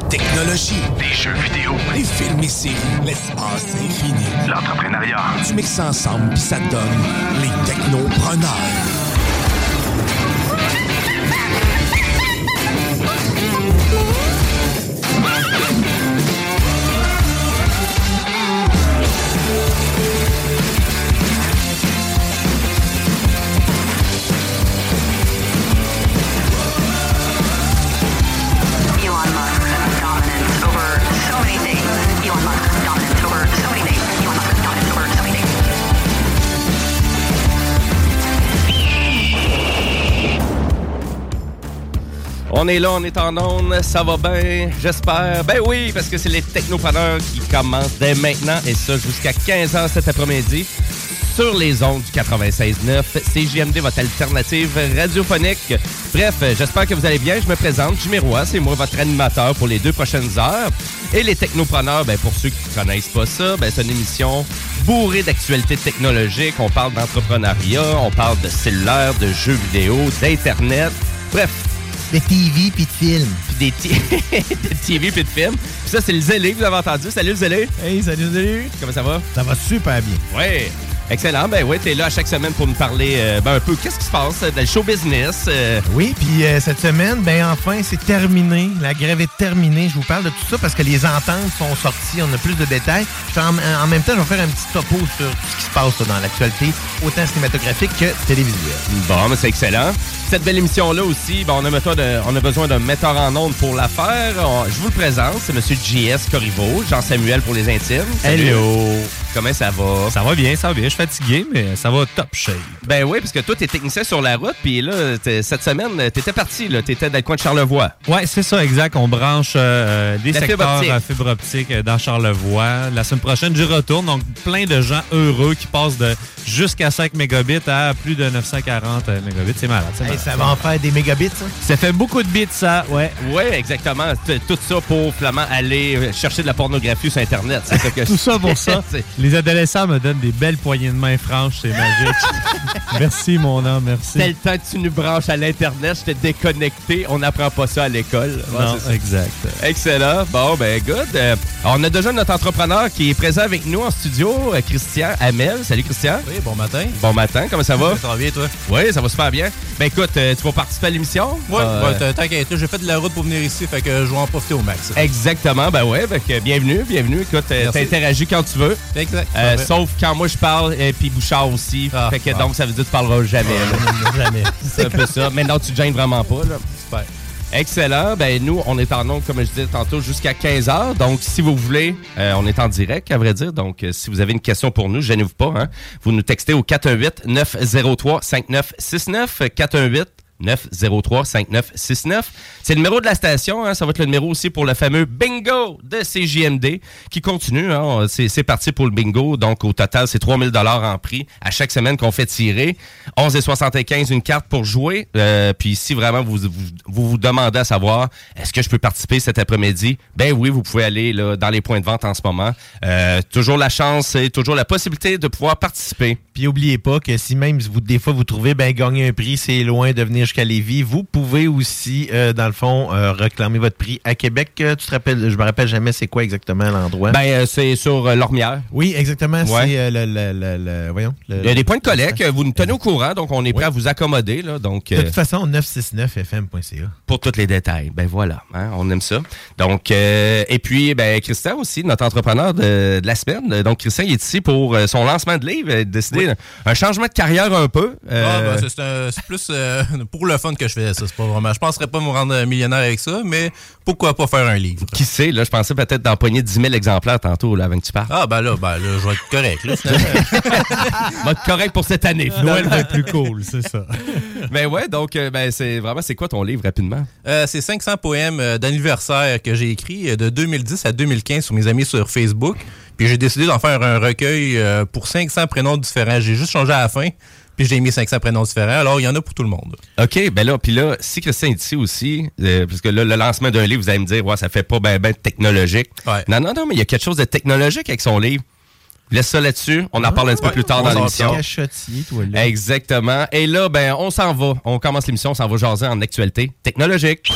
La technologie, Des jeux vidéo, les films et séries, l'espace infini. l'entrepreneuriat. Tu mixes ensemble puis ça te donne les technopreneurs. On est là, on est en onde, ça va bien, j'espère. Ben oui, parce que c'est les technopreneurs qui commencent dès maintenant et ça jusqu'à 15h cet après-midi sur les ondes du 96.9. CJMD, votre alternative radiophonique. Bref, j'espère que vous allez bien. Je me présente, Jimmy Roy, c'est moi votre animateur pour les deux prochaines heures. Et les technopreneurs, ben pour ceux qui ne connaissent pas ça, ben c'est une émission bourrée d'actualités technologiques. On parle d'entrepreneuriat, on parle de cellulaire, de jeux vidéo, d'Internet. Bref, De TV puis de film. puis des, t- de TV puis de films. Puis ça, c'est le Zélé que vous avez entendu. Salut le Zélé. Hey, salut, salut. Comment ça va? Ça va super bien. Oui. Excellent. Ben oui, t'es là à chaque semaine pour nous parler euh, ben, un peu qu'est-ce qui se passe euh, dans le show business. euh, Oui, puis euh, cette semaine, ben enfin, c'est terminé. La grève est terminée. Je vous parle de tout ça parce que les ententes sont sorties. On a plus de détails. En, en même temps, je vais faire un petit topo sur tout ce qui se passe là, dans l'actualité, autant cinématographique que télévisuelle. Bon, ben, c'est excellent. Cette belle émission-là aussi, ben, on, a besoin de- on a besoin d'un metteur en ondes pour la faire. On- je vous le présente, c'est M. J.S. Corriveau, Jean-Samuel pour les intimes. Salut. Comment ça va? Ça va bien, ça va bien. Je fatigué, mais ça va top shape. Ben oui, parce que toi, t'es technicien sur la route, puis là, cette semaine, t'étais parti, là. T'étais dans le coin de Charlevoix. Ouais, c'est ça, exact. On branche euh, des La fibre secteurs optique. à fibre optique euh, dans Charlevoix. La semaine prochaine, j'y retourne. Donc, plein de gens heureux qui passent de jusqu'à 5 mégabits à plus de 940 euh, mégabits. C'est malade. c'est Hey, malade. ça va en faire des mégabits, ça? Ça fait beaucoup de bits, ça. Ouais. Oui, exactement. Tout ça pour, finalement, aller euh, chercher de la pornographie sur Internet. C'est ça que Tout ça pour ça. Les adolescents me donnent des belles poignées de main franches. C'est magique. merci, mon homme. Merci. Tel temps que tu nous branches à l'Internet, je t'ai déconnecté. On n'apprend pas ça à l'école. Ouais, non, ça. exact. Excellent. Bon, ben, good. Euh, on a déjà notre entrepreneur qui est présent avec nous en studio, euh, Christian Hamel. Salut, Christian. Oui, bon matin. Bon matin, comment ça va? Ça va bien, toi? Oui, ça va super bien. Ben, écoute, euh, tu vas participer à l'émission? Ouais, Euh, bah, t'inquiète, j'ai fait de la route pour venir ici, fait que je vais en profiter au max. Exactement, ben ouais, fait que bienvenue, bienvenue. Écoute, t'interagis quand tu veux. Exact. Euh, sauf quand moi je parle, et puis Bouchard aussi. Ah, fait que ah. donc ça veut dire que tu parleras jamais. là. Jamais. C'est un peu ça. Maintenant, tu te gênes vraiment pas. Là. Super. Excellent. Ben nous, on est en ondes, comme je disais tantôt, jusqu'à 15h. Donc, si vous voulez, euh, on est en direct, à vrai dire. Donc, euh, si vous avez une question pour nous, gênez-vous pas. Hein? Vous nous textez au 418-903-5969. 418 903-5969. C'est le numéro de la station. hein. Ça va être le numéro aussi pour le fameux bingo de CJMD qui continue. hein. C'est parti pour le bingo. Donc, au total, c'est 3000 dollars en prix à chaque semaine qu'on fait tirer. 11,75 une carte pour jouer. Euh, puis si vraiment vous vous, vous demandez à savoir est-ce que je peux participer cet après-midi, ben oui, vous pouvez aller là, dans les points de vente en ce moment. Euh, toujours la chance et toujours la possibilité de pouvoir participer. Puis oubliez pas que si même vous, des fois vous trouvez ben gagner un prix, c'est loin de venir jusqu'à Lévis. Vous pouvez aussi, euh, dans le fond, euh, réclamer votre prix à Québec. Euh, tu te rappelles, je me rappelle jamais c'est quoi exactement l'endroit. Ben, euh, c'est sur euh, Lormière. oui, exactement. Ouais. C'est euh, le, le- le- le- voyons. le- Il y a des points de collecte. Vous nous tenez au courant, donc on est prêt à vous accommoder. Là, donc, De toute façon, 969fm.ca. pour tous les détails. Ben voilà, hein, on aime ça. Donc, euh, et puis, ben, Christian aussi, notre entrepreneur de, de la semaine. Donc, Christian, il est ici pour euh, son lancement de livre. Il a décidé un changement de carrière un peu. Ah, ben, c'est- c'est un- c'est plus euh, pour le fun que je fais ça. C'est pas vraiment. Je penserais pas me rendre millionnaire avec ça, mais pourquoi pas faire un livre? qui sait, là, je pensais peut-être d'empoigner 10 000 exemplaires tantôt, là, avant que tu parles. Ah, ben là, ben là, je vais être correct. Là, finalement. Correct pour cette année. Noël va être plus cool, c'est ça. Ben ouais, donc, euh, ben, c'est vraiment, c'est quoi ton livre rapidement? Euh, c'est 500 poèmes euh, d'anniversaire que j'ai écrits euh, de 2010 à 2015 sur mes amis sur Facebook. Puis j'ai décidé d'en faire un recueil pour 500 prénoms différents. J'ai juste changé à la fin, puis j'ai mis 500 prénoms différents. Alors, il y en a pour tout le monde. OK, ben là, puis là, si Christian est ici aussi, euh, parce que là, le lancement d'un livre, vous allez me dire, ouais, ça fait pas ben, ben technologique. Ouais. Non, non, non, mais il y a quelque chose de technologique avec son livre. Laisse ça là-dessus. On en parle un petit peu plus tard dans s'en l'émission. Exactement. Et là, ben, on s'en va. On commence l'émission, on s'en va jaser en actualité technologique.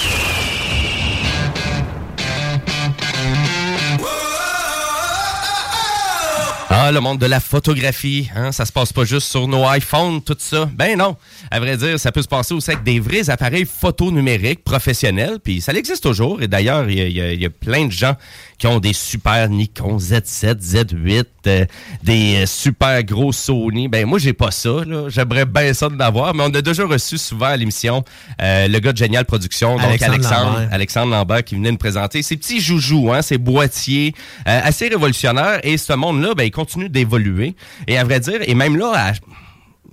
Ah, le monde de la photographie, hein, ça se passe pas juste sur nos iPhones, tout ça. Ben non. À vrai dire, ça peut se passer aussi avec des vrais appareils photo numériques professionnels, puis ça existe toujours. Et d'ailleurs, il y, a- y y plein de gens qui ont des super Nikon Z7, Z8, euh, des euh, super gros Sony. Ben moi, j'ai pas ça. J'aimerais bien ça de l'avoir, mais on a déjà reçu souvent à l'émission euh, le gars de Génial Production, donc Alexandre Alexandre, Lambert. Alexandre Lambert qui venait nous présenter ces petits joujoux, hein, ces boîtiers euh, assez révolutionnaires. Et ce monde-là, ben, il continue d'évoluer. Et à vrai dire, et même là,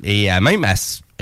et à même à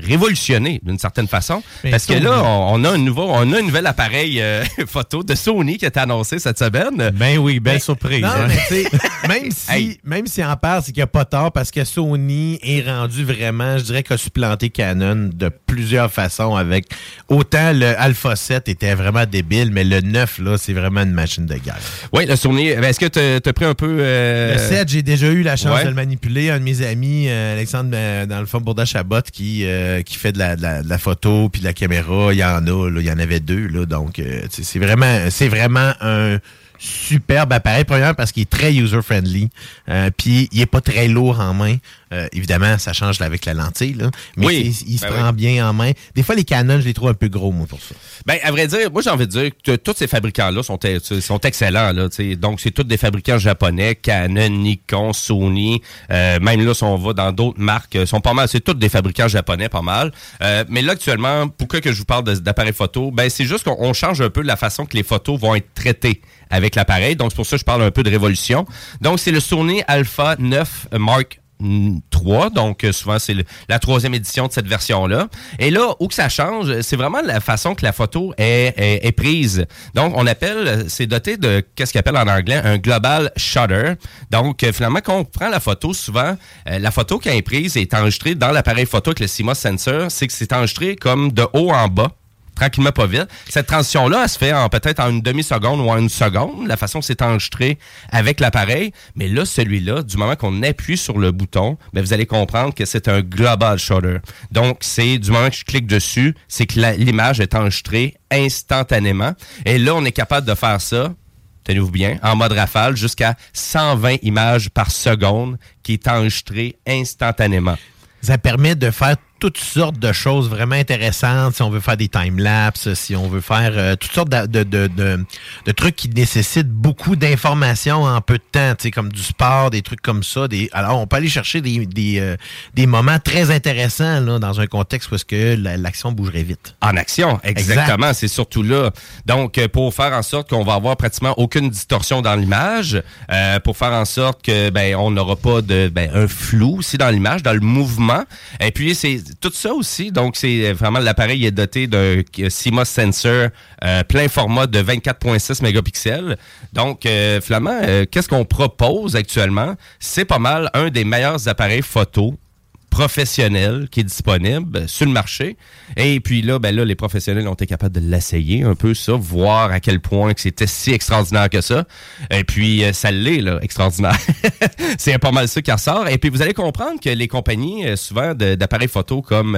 révolutionner d'une certaine façon. Mais parce que là, on, on a un nouveau, on a un nouvel appareil euh, photo de Sony qui est annoncé cette semaine. Ben oui, belle surprise. Non, hein. mais même si, Hey. même si en parle, c'est qu'il n'y a pas tort parce que Sony est rendu vraiment, je dirais, qu'a supplanté Canon de plusieurs façons avec autant le Alpha 7 était vraiment débile, mais le 9, là, c'est vraiment une machine de guerre. Oui, le Sony. ben, Est-ce que tu as pris un peu. euh, Le 7, j'ai déjà eu la chance ouais. de le manipuler. Un de mes amis, euh, Alexandre, dans le fond, Bourda Chabot, qui, euh, qui fait de la, de la- de la photo puis de la caméra, il y en a, là, il y en avait deux, là, donc euh, c'est vraiment, c'est vraiment un superbe appareil. Premièrement, parce qu'il est très user-friendly, euh, puis il est pas très lourd en main. Euh, évidemment, ça change avec la lentille, là, mais Oui, il, il se ben prend bien en main. Des fois, les Canon, je les trouve un peu gros, moi, pour ça. Ben, à vrai dire, moi, j'ai envie de dire que tous ces fabricants-là sont, sont excellents. Là, donc, c'est tous des fabricants japonais, Canon, Nikon, Sony. euh, même là, si on va dans d'autres marques, euh, sont pas mal. C'est tous des fabricants japonais, pas mal. Euh, mais là, actuellement, pourquoi que je vous parle d'appareils photo? Ben, c'est juste qu'on on change un peu la façon que les photos vont être traitées avec l'appareil. Donc, c'est pour ça que je parle un peu de révolution. Donc, c'est le Sony Alpha 9 Mark 3, donc euh, souvent c'est la troisième édition de cette version-là. Et là, où que ça change, c'est vraiment la façon que la photo est prise. Donc, on appelle, c'est doté de, qu'est-ce qu'on appelle en anglais, un global shutter. Donc, euh, finalement, quand on prend la photo, souvent, euh, la photo qui est prise est enregistrée dans l'appareil photo avec le CMOS sensor, c'est que c'est enregistré comme de haut en bas tranquillement pas vite. Cette transition-là, elle se fait en peut-être en une demi-seconde ou en une seconde, la façon que c'est enregistré avec l'appareil. Mais là, celui-là, du moment qu'on appuie sur le bouton, ben, vous allez comprendre que c'est un global shutter. Donc, c'est du moment que je clique dessus, c'est que l'image est enregistrée instantanément. Et là, on est capable de faire ça tenez-vous bien, en mode rafale, jusqu'à 120 images par seconde qui est enregistré instantanément. Ça permet de faire toutes sortes de choses vraiment intéressantes. Si on veut faire des time-lapse, si on veut faire euh, toutes sortes de, de, de, de- trucs qui nécessitent beaucoup d'informations en peu de temps, tu sais, comme du sport, des trucs comme ça. Des, alors, on peut aller chercher des, des, euh, des moments très intéressants là, dans un contexte où est-ce que la- l'action bougerait vite. En action, exactement. C'est surtout là. Donc, euh, pour faire en sorte qu'on va avoir pratiquement aucune distorsion dans l'image, euh, pour faire en sorte que ben on n'aura pas de ben, un flou aussi dans l'image, dans le mouvement. Et puis c'est tout ça aussi. Donc, c'est vraiment l'appareil est doté d'un CMOS sensor euh, plein format de 24.6 mégapixels. Donc, euh, euh, qu'est-ce qu'on propose actuellement? C'est pas mal un des meilleurs appareils photo professionnel qui est disponible sur le marché. Et puis là, ben là, les professionnels ont été capables de l'essayer un peu ça, voir à quel point que c'était si extraordinaire que ça. Et puis euh, ça l'est là, extraordinaire. c'est pas mal ça qui ressort. Et puis vous allez comprendre que les compagnies euh, souvent d'appareils photo comme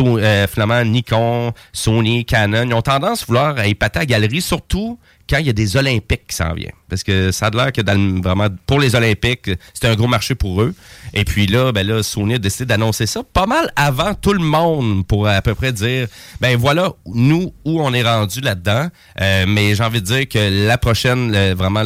euh, finalement Nikon, Sony, Canon, ont tendance à vouloir épater à la galerie, surtout quand il y a des Olympiques qui s'en viennent. Parce que ça a l'air que dans vraiment pour les Olympiques, c'est un gros marché pour eux. Et puis là, ben là, Sony a décidé d'annoncer ça pas mal avant tout le monde pour à peu près dire ben voilà nous où on est rendu là-dedans. Euh, mais j'ai envie de dire que la prochaine, vraiment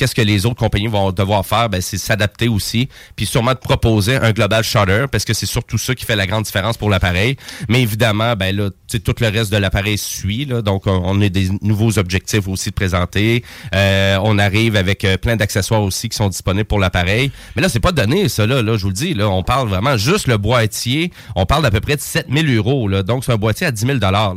qu'est-ce que les autres compagnies vont devoir faire, ben, c'est s'adapter aussi, puis sûrement de proposer un global shutter, parce que c'est surtout ça qui fait la grande différence pour l'appareil. Mais évidemment, ben là, tout le reste de l'appareil suit, là, donc on, on a des nouveaux objectifs aussi de présenter. Euh, on arrive avec euh, plein d'accessoires aussi qui sont disponibles pour l'appareil. Mais là, c'est pas donné, ça, là, là, je vous le dis, là, on parle vraiment juste le boîtier, on parle d'à peu près de 7000 euros, là, donc c'est un boîtier à 10 000 là.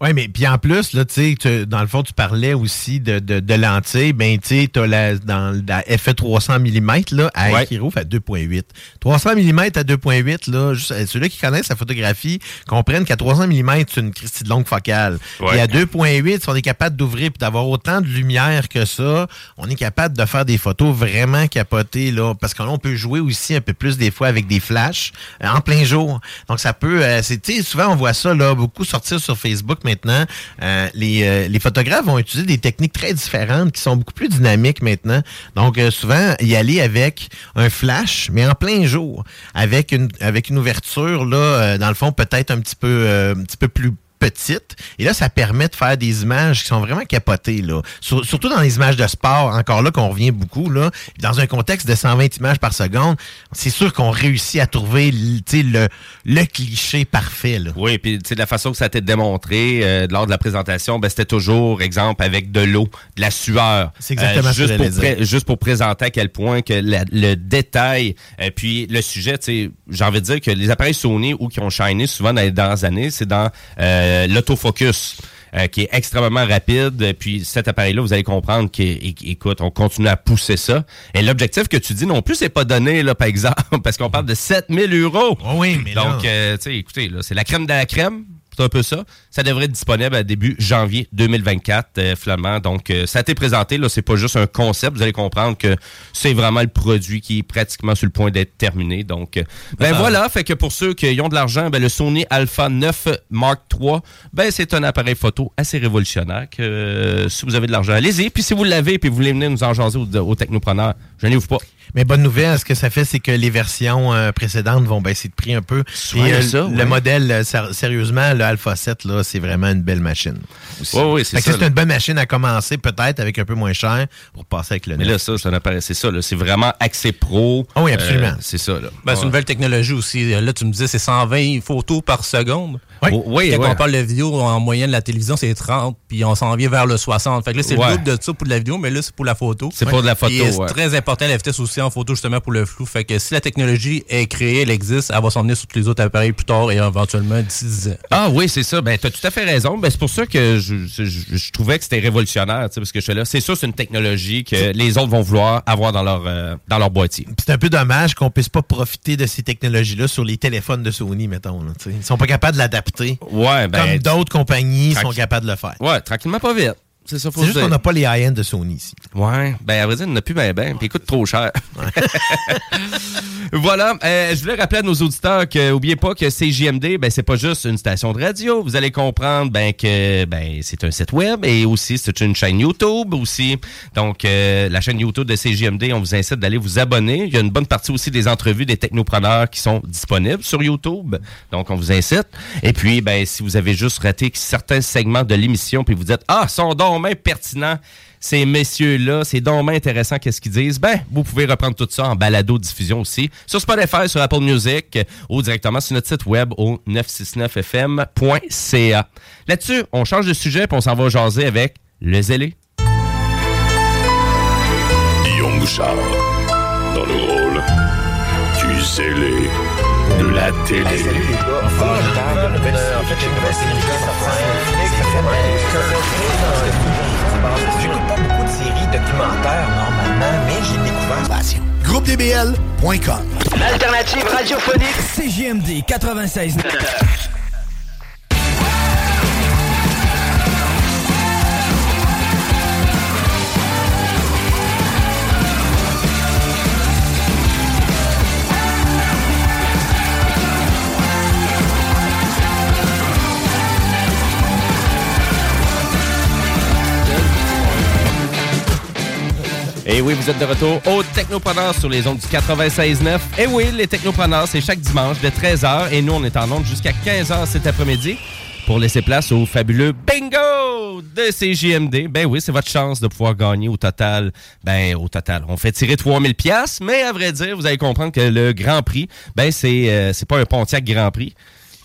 Oui, mais puis en plus, là, tu sais, tu- dans le fond, tu parlais aussi de, de, de lentilles. Ben, tu sais, t'as la, dans la FE 300 mm, là, à Ouais. Fait 2.8. 300 mm à 2.8, là, juste, euh, ceux-là qui connaissent la photographie comprennent qu'à 300 mm, c'est une Christie de longue focale. Ouais. Et à 2.8, si on est capable d'ouvrir puis d'avoir autant de lumière que ça, on est capable de faire des photos vraiment capotées, là, parce que là, on peut jouer aussi un peu plus des fois avec des flashs euh, en plein jour. Donc, ça peut, euh, c'est, tu sais, souvent, on voit ça, là, beaucoup sortir sur Facebook maintenant. Euh, les, euh, les photographes vont utiliser des techniques très différentes qui sont beaucoup plus dynamiques maintenant. Donc, euh, souvent, y aller avec un flash, mais en plein jour, avec une, ouverture, là, dans le fond, peut-être un petit peu, un petit peu plus petite. Et là, ça permet de faire des images qui sont vraiment capotées, là. Sur- surtout dans les images de sport, encore là, qu'on revient beaucoup, là. Dans un contexte de 120 images par seconde, c'est sûr qu'on réussit à trouver, tu sais, le, le cliché parfait, là. Oui, puis tu sais, de la façon que ça a été démontré euh, lors de la présentation, ben, c'était toujours, exemple, avec de l'eau, de la sueur. C'est exactement ce que juste, pour dire. juste pour présenter à quel point que la- le détail, et puis le sujet, tu sais, j'ai envie de dire que les appareils Sony ou qui ont shiné souvent dans les dernières années, c'est dans euh, l'autofocus. euh, qui est extrêmement rapide. Et Puis cet appareil-là, vous allez comprendre qu'écoute, on continue à pousser ça. Et l'objectif que tu dis non plus, c'est pas donné, là, par exemple, parce qu'on parle de 7000 euros. Oh oui, mais Donc, euh, tu sais, écoutez, là, c'est la crème de la crème. C'est un peu ça. Ça devrait être disponible à début janvier 2024, euh, finalement. Donc, euh, ça a été présenté. Là, c'est pas juste un concept. Vous allez comprendre que c'est vraiment le produit qui est pratiquement sur le point d'être terminé. Donc, euh, ben voilà. Fait que pour ceux qui ont de l'argent, ben, le Sony Alpha 9 Mark III, ben, c'est un appareil photo assez révolutionnaire. Que, si vous avez de l'argent, allez-y. Puis si vous l'avez, puis vous voulez venir nous en jaser au, au technopreneur, je n'y ouvre pas. Mais bonne nouvelle, ce que ça fait, c'est que les versions euh, précédentes vont baisser de prix un peu. Et, euh, ça, le ouais. modèle, euh, sérieusement, le Alpha 7, là, c'est vraiment une belle machine. Oui, oui, c'est Fait que ça. c'est une bonne machine à commencer, peut-être, avec un peu moins cher, pour passer avec le Mais là, ça, appareil, c'est ça. là. C'est vraiment accès pro. Ah oui, absolument. Euh, c'est ça. Là. Ben, c'est une nouvelle technologie aussi. Là, tu me disais, c'est 120 photos par seconde. Oui. Oh, oui, Quand ouais. on parle de vidéo, en moyenne, la télévision, c'est 30, puis on s'en vient vers le 60. Fait que là, c'est Ouais. le double de ça pour de la vidéo, mais là, c'est pour la photo. C'est pour de la photo, ouais. C'est très important, la vitesse aussi en photo, justement, pour le flou. Fait que si la technologie est créée, elle existe, elle va s'en venir sur tous les autres appareils plus tard et éventuellement d'ici 10 ans. Ah oui, c'est ça. Ben, tu as tout à fait raison. Ben, c'est pour ça que je, je, je trouvais que c'était révolutionnaire, tu sais, parce que je suis là. C'est sûr, c'est une technologie que les autres vont vouloir avoir dans leur, euh, dans leur boîtier. Puis C'est un peu dommage qu'on puisse pas profiter de ces technologies-là sur les téléphones de Sony, mettons. Là. Ils sont pas capables de l'adapter. Ouais, ben. comme d'autres compagnies sont capables de le faire. Ouais, tranquillement pas vite. C'est ça, faut C'est juste qu'on n'a pas les high-end de Sony ici. Ouais, ben à vrai dire, il n'y en a plus ben ben, puis coûte trop cher. voilà, euh, je voulais rappeler à nos auditeurs que oubliez pas que CJMD, ben c'est pas juste une station de radio. Vous allez comprendre ben que ben c'est un site web et aussi c'est une chaîne YouTube aussi. Donc euh, la chaîne YouTube de CJMD, on vous incite d'aller vous abonner. Il y a une bonne partie aussi des entrevues des technopreneurs qui sont disponibles sur YouTube. Donc on vous incite. Et puis ben si vous avez juste raté certains segments de l'émission puis vous dites ah sont donc bien pertinents ces messieurs-là, c'est donc bien intéressant qu'est-ce qu'ils disent. Ben, vous pouvez reprendre tout ça en balado-diffusion aussi sur Spotify, sur Apple Music ou directement sur notre site web au 969fm.ca. Là-dessus, on change de sujet puis on s'en va jaser avec le zélé. Guillaume Bouchard, dans le rôle du zélé de la télé. J'écoute pas beaucoup de séries documentaires normalement. mais j'ai découvert passion. GroupeDBL.com L'alternative radiophonique CJMD 96. Et oui, vous êtes de retour au Technopreneur sur les ondes du 96.9. Et oui, les Technopreneurs, c'est chaque dimanche de 13h et nous, on est en ondes jusqu'à 15h cet après-midi pour laisser place au fabuleux bingo de CJMD. Ben oui, c'est votre chance de pouvoir gagner au total. Ben, au total, on fait tirer 3000 pièces, mais à vrai dire, vous allez comprendre que le Grand Prix, ben c'est euh, c'est pas un Pontiac Grand Prix.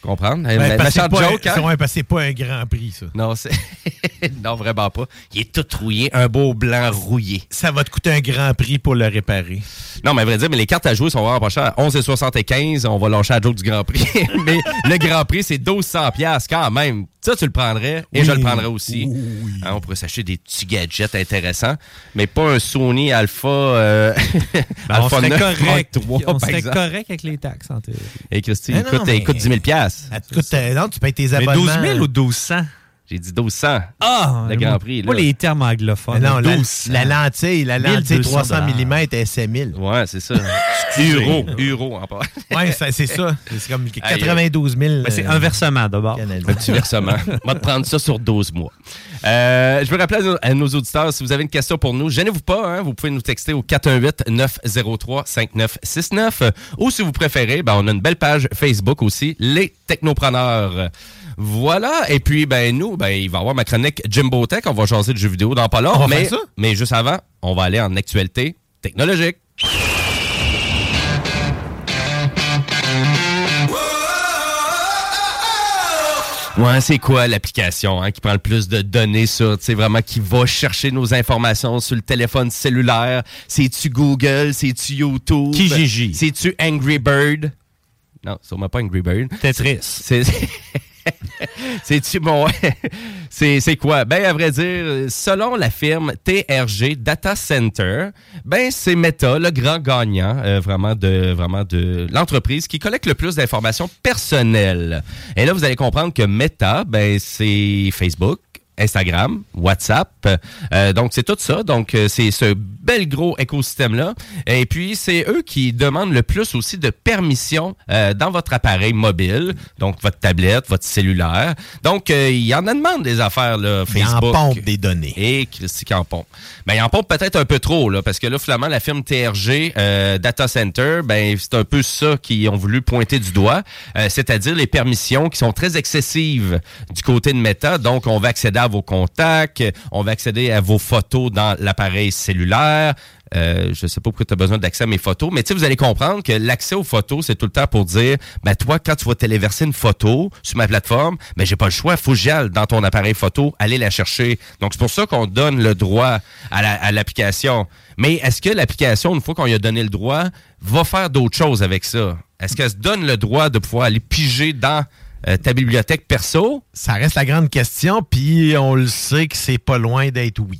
Comprendre? Ben, Ma- parce que c'est méchante pas, joke, hein? c'est- ouais, pas un grand prix, ça. Non, c'est. non, vraiment pas. Il est tout rouillé, un beau blanc rouillé. Ça va te coûter un grand prix pour le réparer. Non, mais à vrai dire, mais les cartes à jouer sont vraiment pas chères. 11,75, on va lâcher à joke du Grand Prix. mais le Grand Prix, c'est 1200 pièces quand même. Ça, tu le prendrais et Oui. je le prendrais aussi. Hein, on pourrait s'acheter des petits gadgets intéressants, mais pas un Sony Alpha, euh, Ben, Alpha serait 9 correct. Mark III, on par serait exemple. correct avec les taxes. En théorie. Et Christy, Mais non, écoute, mais- écoute 10 000 pièces. Te coûte, euh, non, tu payes tes Mais abonnements. 12 000 ou 1200? J'ai dit 1200. Ah! Le Grand Prix, là. Moi, les termes anglophones. Mais non, la, 1200. la lentille, la lentille 1200 300 mm est 7000. Ouais, c'est ça. Euro, euro en part. Ouais, c'est ça. C'est comme Aïe. 92 000. Ben, c'est euh, un versement d'abord. Un petit versement. On va te prendre ça sur 12 mois. Euh, je veux rappeler à nos, à nos auditeurs, si vous avez une question pour nous, gênez-vous pas, hein, vous pouvez nous texter au 418-903-5969 euh, ou si vous préférez, ben, on a une belle page Facebook aussi, Les Technopreneurs. Voilà, et puis ben nous, ben, il va y avoir ma chronique Jimbo Tech, on va jaser de jeux vidéo dans pas long, On va mais, faire ça? mais juste avant, on va aller en actualité technologique. Ouais, c'est quoi l'application hein, qui prend le plus de données sur, tu sais, vraiment qui va chercher nos informations sur le téléphone cellulaire? C'est-tu Google? C'est-tu YouTube? Kijiji. C'est-tu Angry Bird? Non, sûrement pas Angry Bird. Tetris. C'est. C'est-tu bon? c'est quoi? Ben, à vrai dire, selon la firme TRG Data Center, ben, c'est Meta, le grand gagnant, euh, vraiment de, vraiment de l'entreprise qui collecte le plus d'informations personnelles. Et là, vous allez comprendre que Meta, ben, c'est Facebook. Instagram, WhatsApp. Euh, donc, c'est tout ça. Donc, euh, c'est ce bel gros écosystème-là. Et puis, c'est eux qui demandent le plus aussi de permission euh, dans votre appareil mobile, donc votre tablette, votre cellulaire. Donc, euh, il y en a demande des affaires, là, Il en Facebook. pompe des données. Et Christy en pompe. Ben, il en pompe peut-être un peu trop, là, parce que là, finalement, la firme TRG euh, Data Center, ben, c'est un peu ça qu'ils ont voulu pointer du doigt, euh, c'est-à-dire les permissions qui sont très excessives du côté de Meta. Donc, on va accéder à vos contacts, on va accéder à vos photos dans l'appareil cellulaire. Euh, je sais pas pourquoi tu as besoin d'accès à mes photos, mais tu sais, vous allez comprendre que l'accès aux photos, c'est tout le temps pour dire, ben toi, quand tu vas téléverser une photo sur ma plateforme, ben j'ai pas le choix, faut que dans ton appareil photo, aller la chercher. Donc c'est pour ça qu'on donne le droit à l'application. mais est-ce que l'application, une fois qu'on lui a donné le droit, va faire d'autres choses avec ça? Est-ce qu'elle se donne le droit de pouvoir aller piger dans euh, ta bibliothèque perso? Ça reste la grande question, puis on le sait que c'est pas loin d'être oui.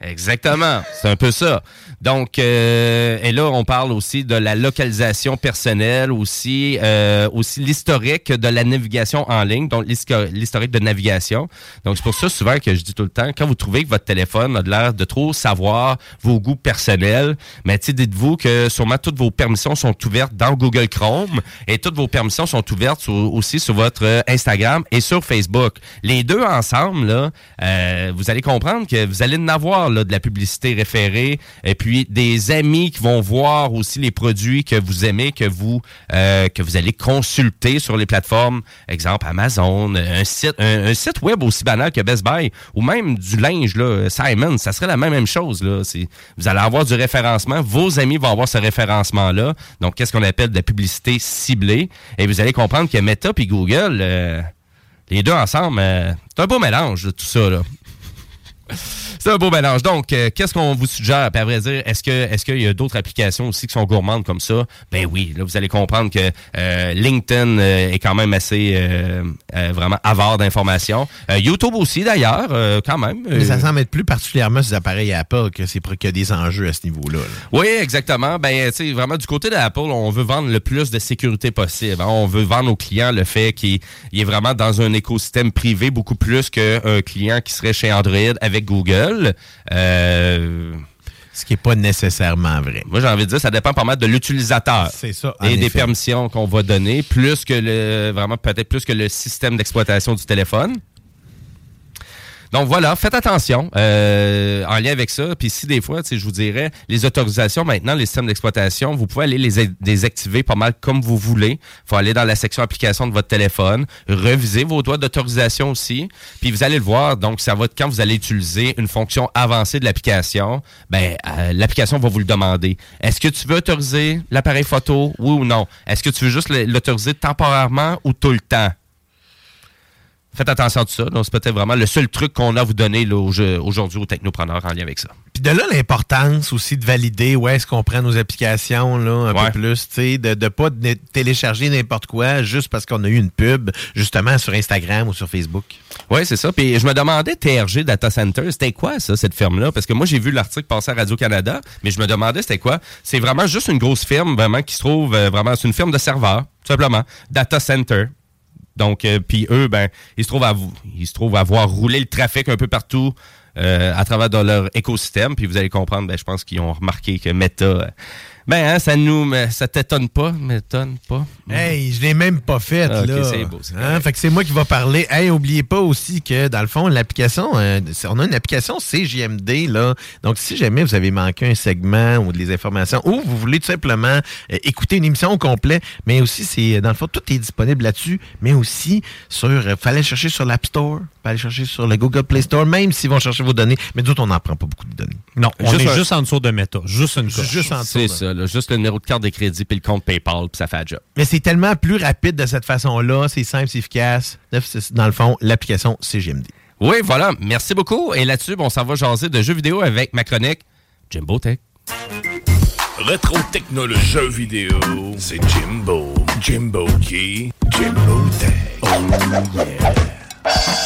Exactement, c'est un peu ça. Donc, euh, et là, on parle aussi de la localisation personnelle, aussi, euh, aussi l'historique de la navigation en ligne, donc l'historique de navigation. Donc, c'est pour ça souvent que je dis tout le temps, quand vous trouvez que votre téléphone a l'air de trop savoir vos goûts personnels, mais dites-vous que sûrement toutes vos permissions sont ouvertes dans Google Chrome et toutes vos permissions sont ouvertes aussi sur votre Instagram et sur Facebook. Les deux ensemble, là, euh, vous allez comprendre que vous allez en avoir de la publicité référée et puis des amis qui vont voir aussi les produits que vous aimez, que vous euh, allez consulter sur les plateformes, exemple Amazon, un site un, site web aussi banal que Best Buy ou même du linge là, Simon, ça serait la même chose là. Vous allez avoir du référencement, vos amis vont avoir ce référencement là. Donc qu'est-ce qu'on appelle de la publicité ciblée? Et vous allez comprendre que Meta et Google euh, les deux ensemble, euh, c'est un beau mélange de tout ça. C'est un beau mélange. Donc, euh, qu'est-ce qu'on vous suggère? Puis à vrai dire, est-ce que est-ce qu'il y a d'autres applications aussi qui sont gourmandes comme ça? Ben oui, là, vous allez comprendre que euh, LinkedIn euh, est quand même assez vraiment avare d'informations. YouTube aussi, d'ailleurs, quand même. Mais ça semble être plus particulièrement sur les appareils Apple que c'est qu'il y a des enjeux à ce niveau-là. là. Oui, exactement. Ben, tu sais, vraiment, du côté d'Apple, on veut vendre le plus de sécurité possible. hein. On veut vendre aux clients le fait qu'il il est vraiment dans un écosystème privé beaucoup plus qu'un client qui serait chez Android avec Google. Euh, Ce qui n'est pas nécessairement vrai. moi, j'ai envie de dire, ça dépend pas mal de l'utilisateur. C'est ça. en Et des permissions qu'on va donner, plus que le, vraiment peut-être plus que le système d'exploitation du téléphone. Donc voilà, faites attention euh, en lien avec ça. Puis si des fois, je vous dirais, les autorisations maintenant, les systèmes d'exploitation, vous pouvez aller les désactiver pas mal comme vous voulez. faut aller dans la section application de votre téléphone, reviser vos droits d'autorisation aussi. Puis vous allez le voir, donc ça va quand vous allez utiliser une fonction avancée de l'application, ben euh, l'application va vous le demander. Est-ce que tu veux autoriser l'appareil photo, oui ou non? Est-ce que tu veux juste l'autoriser temporairement ou tout le temps? Faites attention à tout ça. Donc, c'est peut-être vraiment le seul truc qu'on a à vous donner aujourd'hui aux technopreneurs en lien avec ça. Puis de là, l'importance aussi de valider où est-ce qu'on prend nos applications là, un Ouais. peu plus, de ne pas télécharger n'importe quoi juste parce qu'on a eu une pub, justement, sur Instagram ou sur Facebook. Oui, c'est ça. Puis je me demandais, TRG Data Center, c'était quoi ça, cette firme-là? Parce que moi, j'ai vu l'article passer à Radio-Canada, mais je me demandais c'était quoi? C'est vraiment juste une grosse firme, vraiment, qui se trouve euh, vraiment, c'est une firme de serveurs, tout simplement. Data Center. Donc, euh, puis eux, ben, ils se trouvent à ils se trouvent à voir rouler le trafic un peu partout euh, à travers dans leur écosystème. Puis vous allez comprendre, ben, je pense qu'ils ont remarqué que Meta, euh, ben, hein, ça nous, ça t'étonne pas, m'étonne pas. Hey, je l'ai même pas faite, Ah, là. c'est beau, c'est Hein? Fait que c'est moi qui va parler. Hey, oubliez pas aussi que, dans le fond, l'application, euh, on a une application CGMD, là. Donc, si jamais vous avez manqué un segment ou des informations, ou vous voulez tout simplement euh, écouter une émission au complet, mais aussi, c'est, dans le fond, tout est disponible là-dessus, mais aussi sur, euh, fallait chercher sur l'App Store, fallait chercher sur le Google Play Store, même s'ils vont chercher vos données. Mais d'autres, on n'en prend pas beaucoup de données. Non, on Juste est un- juste en dessous de Meta. Juste une coche. Juste en dessous, C'est là. ça, là, juste le numéro de carte de crédit puis le compte PayPal, puis ça fait le job. Mais c'est tellement plus rapide de cette façon-là, c'est simple, c'est efficace. C'est, Dans le fond, l'application CGMD. Oui, voilà. Merci beaucoup. Et là-dessus, bon, on s'en va jaser de jeux vidéo avec ma chronique Jimbo Tech. Rétro technologie jeux vidéo, c'est Jimbo. Jimbo qui? Jimbo Tech. Oh yeah.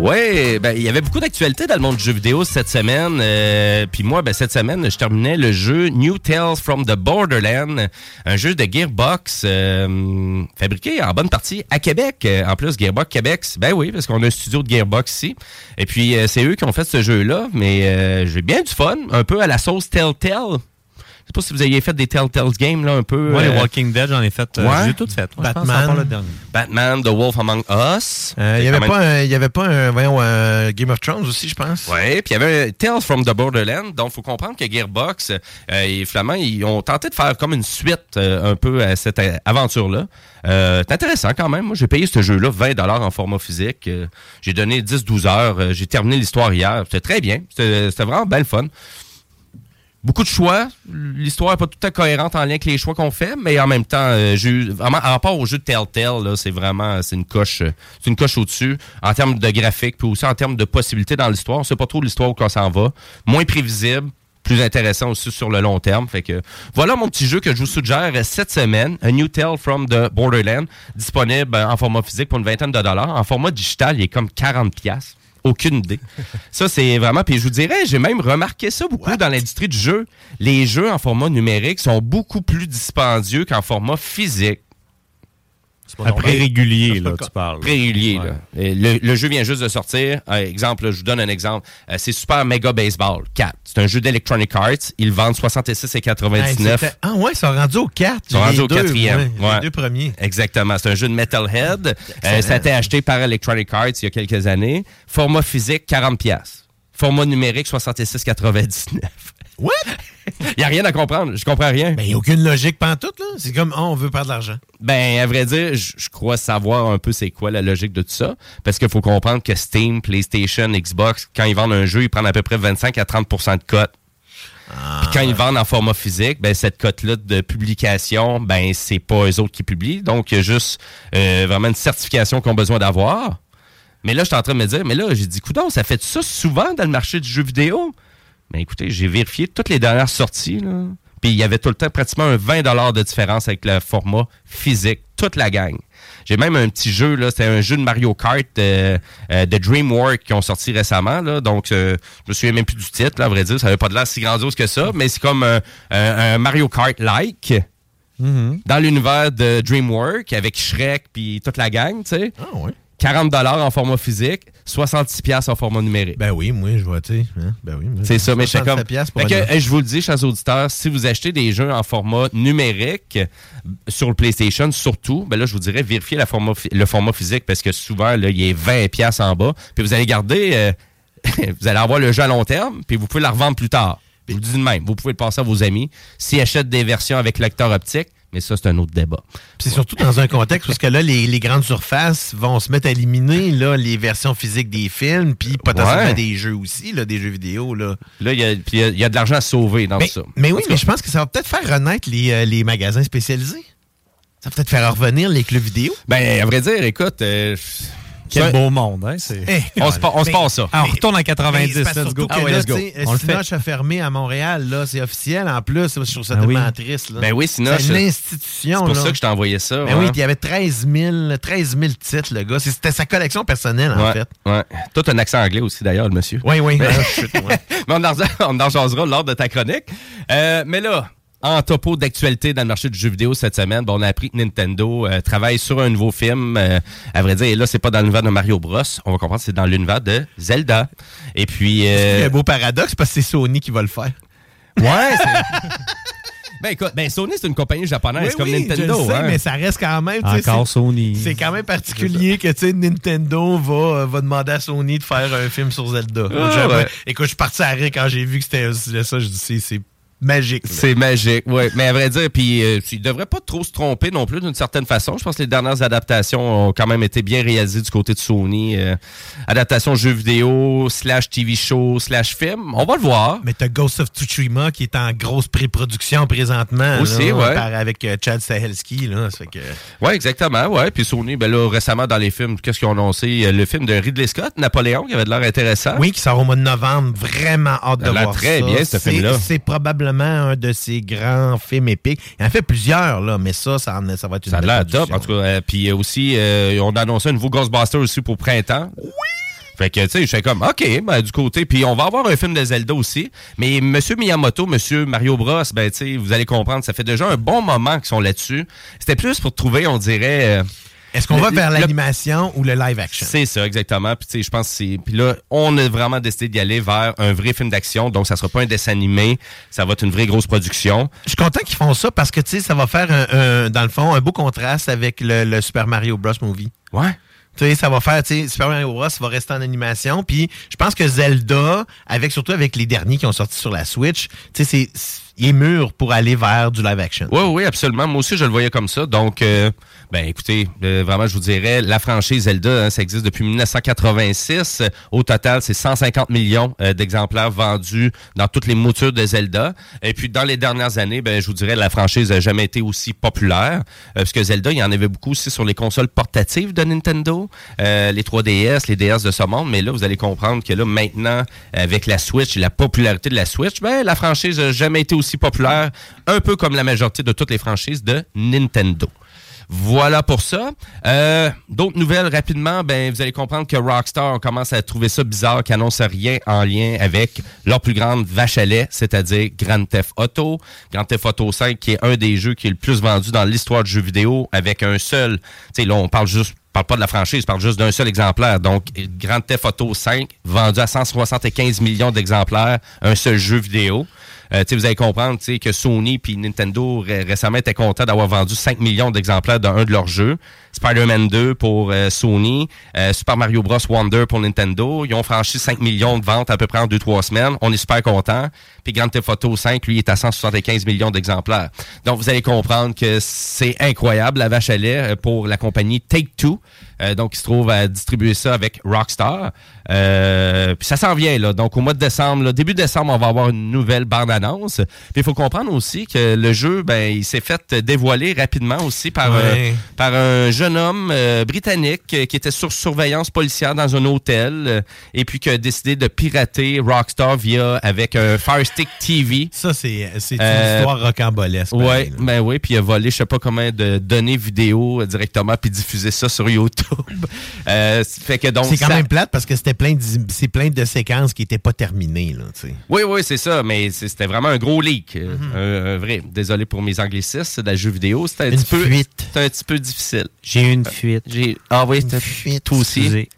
Oui, ben il y avait beaucoup d'actualités dans le monde du jeu vidéo cette semaine. Euh, Puis moi, ben, cette semaine, je terminais le jeu New Tales from the Borderland, un jeu de Gearbox euh, fabriqué en bonne partie à Québec. Euh, En plus, Gearbox Québec, ben oui, parce qu'on a un studio de Gearbox ici. Et puis, euh, c'est eux qui ont fait ce jeu-là, mais euh, j'ai bien du fun, un peu à la sauce Telltale. Je sais pas si vous aviez fait des Telltales Games, là, un peu. Moi, les euh, Walking Dead, j'en ai fait. euh, Ouais. J'ai tout fait. Je pense Batman. Batman, The Wolf Among Us. Euh, Il C'est n'y avait, même- pas un- il y avait pas un, voyons, un Game of Thrones aussi, je pense. Oui, puis il y avait un Tales from the Borderland. Donc, il faut comprendre que Gearbox euh, et Flamand, ils ont tenté de faire comme une suite euh, un peu à cette euh, aventure-là. Euh, c'est intéressant quand même. Moi, j'ai payé ce jeu-là 20 en format physique. Euh, j'ai donné 10-12 heures. Euh, j'ai terminé l'histoire hier. C'était très bien. C'était c'était vraiment bien le fun. Beaucoup de choix. L'histoire n'est pas tout à fait cohérente en lien avec les choix qu'on fait, mais en même temps, euh, au jeu de Telltale, c'est vraiment une coche euh, c'est coche au-dessus en termes de graphique, puis aussi en termes de possibilités dans l'histoire. On sait pas trop l'histoire où on s'en va. Moins prévisible, plus intéressant aussi sur le long terme. Fait voilà mon petit jeu que je vous suggère cette semaine, A New Tale from the Borderland, disponible en format physique pour une vingtaine de dollars. En format digital, il est comme 40 pièces. Aucune idée. Ça, c'est vraiment. Puis je vous dirais, j'ai même remarqué ça beaucoup dans l'industrie du jeu. Les jeux en format numérique sont beaucoup plus dispendieux qu'en format physique. Après régulier, là, le tu parles. Régulier. là. Et Le, le jeu vient juste de sortir. Euh, exemple, là, je vous donne un exemple. Euh, c'est Super Mega Baseball 4. C'est un jeu d'Electronic Arts. Ils vendent 66,99. Hey, c'était- ah ouais, ils sont rendus au 4. Ils sont rendus au quatrième. Les Ouais. deux premiers. Exactement. C'est un jeu de Metalhead. Euh, ça a été acheté par Electronic Arts il y a quelques années. Format physique, 40$. piastres. Format numérique, 66,99$. What? Il n'y a rien à comprendre. Je comprends rien. Ben, il n'y a aucune logique pantoute, là. C'est comme, oh, on veut perdre de l'argent. Ben, à vrai dire, je crois savoir un peu c'est quoi la logique de tout ça. Parce qu'il faut comprendre que Steam, PlayStation, Xbox, quand ils vendent un jeu, ils prennent à peu près 25 à 30% de cote. Puis quand ils vendent en format physique, ben cette cote-là de publication, ben c'est pas eux autres qui publient. Donc, il y a juste euh, vraiment une certification qu'ils ont besoin d'avoir. Mais là, je suis en train de me dire, mais là, j'ai dit, coudon, ça fait ça souvent dans le marché du jeu vidéo? Mais écoutez, j'ai vérifié toutes les dernières sorties, là. Puis il y avait tout le temps pratiquement un 20 de différence avec le format physique, toute la gang. J'ai même un petit jeu, là, c'était un jeu de Mario Kart euh, euh, de DreamWorks qui ont sorti récemment. Là, donc, euh, je me souviens même plus du titre, là, à vrai dire. Ça n'avait pas de l'air si grandiose que ça, mais c'est comme un, un- un Mario Kart-like dans l'univers de DreamWorks avec Shrek puis toute la gang, tu sais. Ah ouais. 40 en format physique, 66 en format numérique. Ben oui, moi, je vois, tu sais. hein, Ben oui. C'est ça, mais j'étais comme. 67 piastres pour Fait que, un- hey, je vous le dis, chers auditeurs, si vous achetez des jeux en format numérique sur le PlayStation, surtout, ben là, je vous dirais, vérifiez la format, le format physique parce que souvent, là, il est 20 pièces en bas. Puis vous allez garder, euh, vous allez avoir le jeu à long terme, puis vous pouvez la revendre plus tard. Je vous dis de même, vous pouvez le passer à vos amis. S'ils achètent des versions avec lecteur optique, mais ça, c'est un autre débat. C'est surtout dans un contexte parce que là, les, les grandes surfaces vont se mettre à éliminer là, les versions physiques des films, puis potentiellement Ouais. des jeux aussi, là, des jeux vidéo. Là. Là, il y y a- il y a de l'argent à sauver dans Mais, ça. mais oui, mais je pense que ça va peut-être faire renaître les, euh, les magasins spécialisés. Ça va peut-être faire revenir les clubs vidéo. Ben, à vrai dire, écoute... euh, Quel ça- beau monde, hein? c'est- Eh, on se, passe ça. Ah, on retourne en Mais 90, c'est parce let's surtout go. que Ah ouais, là, let's go. On le fait. A fermé à Montréal, là, c'est officiel en plus. Je trouve ça Ah tellement oui. triste. Là. Ben oui, Cinoche, C'est une c'est- institution. C'est pour là. ça que je t'ai envoyé ça. Ben ouais. oui, puis il y avait 13 000, 13 000 titres, le gars. C'était sa collection personnelle, en Ouais, fait. ouais. Toi, t'as un accent anglais aussi, d'ailleurs, le monsieur. Oui, oui. Mais- Ah, chut, ouais. Mais on en, on en jasera lors de ta chronique. Euh, mais là, en topo d'actualité dans le marché du jeu vidéo cette semaine, bon, on a appris que Nintendo euh, travaille sur un nouveau film. euh, à vrai dire, et là, c'est pas dans l'univers de Mario Bros. On va comprendre, c'est dans l'univers de Zelda. Et puis... C'est euh, un beau paradoxe parce que c'est Sony qui va le faire. ouais, c'est... ben écoute, ben Sony, c'est une compagnie japonaise Oui, comme oui, Nintendo. je le sais, hein. mais ça reste quand même. Encore c'est- Sony. C'est quand même particulier que tu sais, Nintendo va, va demander à Sony de faire un film sur Zelda. Ah, ouais. Écoute, je suis parti à rire quand j'ai vu que c'était ça. Je dis, c'est- c'est magique. C'est magique, oui. Mais à vrai dire, puis euh, il devrait pas trop se tromper non plus d'une certaine façon. Je pense que les dernières adaptations ont quand même été bien réalisées du côté de Sony. Euh, adaptation jeux vidéo, slash TV show, slash film. On va le voir. Mais t'as Ghost of Tsushima qui est en grosse pré-production présentement. Aussi, par- avec euh, Chad Stahelski. Là, que... Oui, exactement. Ouais. Puis Sony, ben là, récemment dans les films, qu'est-ce qu'ils ont annoncé? Euh, Le film de Ridley Scott, Napoléon, qui avait de l'air intéressant. Oui, qui sort au mois de novembre. Vraiment hâte de voir très ça. bien, ce film-là. C'est probablement un de ses grands films épiques. Il en fait plusieurs, là, mais ça, ça, en- ça va être une Ça a l'air top. En tout cas, euh, puis euh, aussi, euh, on a annoncé un nouveau Ghostbuster aussi pour printemps. Oui! Fait que, tu sais, je fais comme, OK, ben, du côté. Puis on va avoir un film de Zelda aussi. Mais Monsieur Miyamoto, Monsieur Mario Bros, ben, tu sais, vous allez comprendre, ça fait déjà un bon moment qu'ils sont là-dessus. C'était plus pour trouver, on dirait. euh, Est-ce qu'on va vers l'animation ou le live action? C'est ça, exactement. Puis, je pense que c'est. Puis là, on a vraiment décidé d'y aller vers un vrai film d'action. Donc, ça sera pas un dessin animé. Ça va être une vraie grosse production. Je suis content qu'ils font ça parce que, tu sais, ça va faire, un, un- dans le fond, un beau contraste avec le, le Super Mario Bros. Movie. Ouais. Tu sais, ça va faire, tu sais, Super Mario Bros. va rester en animation. Puis, je pense que Zelda, avec surtout avec les derniers qui ont sorti sur la Switch, tu sais, c'est- il est mûr pour aller vers du live action. Oui, oui, absolument. Moi aussi, je le voyais comme ça. Donc, euh, ben, écoutez, euh, vraiment, je vous dirais, la franchise Zelda, hein, ça existe depuis 1986. Au total, c'est 150 millions euh, d'exemplaires vendus dans toutes les moutures de Zelda. Et puis, dans les dernières années, ben, je vous dirais, la franchise n'a jamais été aussi populaire. euh, parce que Zelda, il y en avait beaucoup aussi sur les consoles portatives de Nintendo, les 3DS, les DS de ce monde. Mais là, vous allez comprendre que là, maintenant, avec la Switch et la popularité de la Switch, ben, la franchise n'a jamais été aussi populaire, un peu comme la majorité de toutes les franchises de Nintendo. Voilà pour ça. Euh, D'autres nouvelles rapidement, ben vous allez comprendre que Rockstar commence à trouver ça bizarre qu'ils annoncent rien en lien avec leur plus grande vache à lait, c'est-à-dire Grand Theft Auto. Grand Theft Auto 5 qui est un des jeux qui est le plus vendu dans l'histoire du jeu vidéo avec un seul. Tu sais là on parle juste parle pas de la franchise, parle juste d'un seul exemplaire. Donc, Grand Theft Auto 5, vendu à 175 millions d'exemplaires, un seul jeu vidéo. Euh, vous allez comprendre que Sony puis Nintendo ré- récemment étaient contents d'avoir vendu 5 millions d'exemplaires d'un de leurs jeux. Spider-Man 2 pour euh, Sony, euh, Super Mario Bros. Wonder pour Nintendo. Ils ont franchi 5 millions de ventes à peu près en 2-3 semaines. On est super contents. Puis Grand Theft Auto 5, lui, est à 175 millions d'exemplaires. Donc, vous allez comprendre que c'est incroyable, la vache à lait, euh, pour la compagnie Take-Two. Euh, donc, il se trouve à distribuer ça avec Rockstar. Euh, puis ça s'en vient, là. Donc, au mois de décembre, là, début décembre, on va avoir une nouvelle bande-annonce. Puis il faut comprendre aussi que le jeu, ben, il s'est fait dévoiler rapidement aussi par, Ouais. euh, par un jeune homme euh, britannique euh, qui était sur surveillance policière dans un hôtel et puis qui a décidé de pirater Rockstar via avec un Fire Stick TV. Ça, c'est c'est une histoire rocambolesque. Ouais, pareil, là. ben oui, puis il a volé je sais pas combien de données vidéo directement puis diffusé ça sur YouTube. Euh, fait que donc C'est quand ça- même plate parce que c'était plein de, c'est plein de séquences qui n'étaient pas terminées. Là. Oui, oui, c'est ça, mais c'était vraiment un gros leak. euh, Mhm. un, un vrai. Désolé pour mes anglicistes de la jeu vidéo. C'était un Une petit peu. fuite. C'était un petit peu difficile. J'ai eu une fuite. J'ai. Ah oui, c'était fuite. toi aussi. Excusez.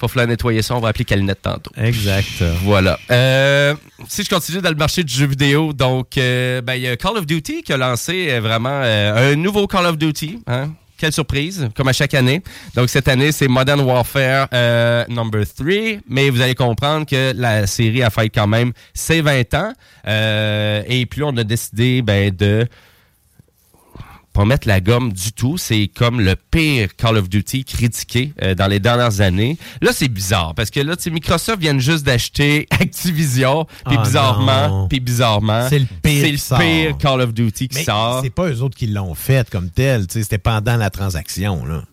Faut falloir nettoyer ça, on va appeler Calinette tantôt. Exact. Voilà. Euh, si je continue dans le marché du jeu vidéo, donc euh, ben, il y a Call of Duty qui a lancé euh, vraiment euh, un nouveau Call of Duty. Hein? Quelle surprise, comme à chaque année. Donc cette année, c'est Modern Warfare euh, number 3, mais vous allez comprendre que la série a fait quand même ses 20 ans. Euh, et puis on a décidé ben, de pas mettre la gomme du tout. C'est comme le pire Call of Duty critiqué euh, dans les dernières années. Là, c'est bizarre parce que là, tu sais, Microsoft vient juste d'acheter Activision, puis Ah bizarrement, puis bizarrement, C'est le pire c'est le pire Call of Duty qui Mais sort. c'est pas eux autres qui l'ont fait comme tel. C'était pendant la transaction. Là.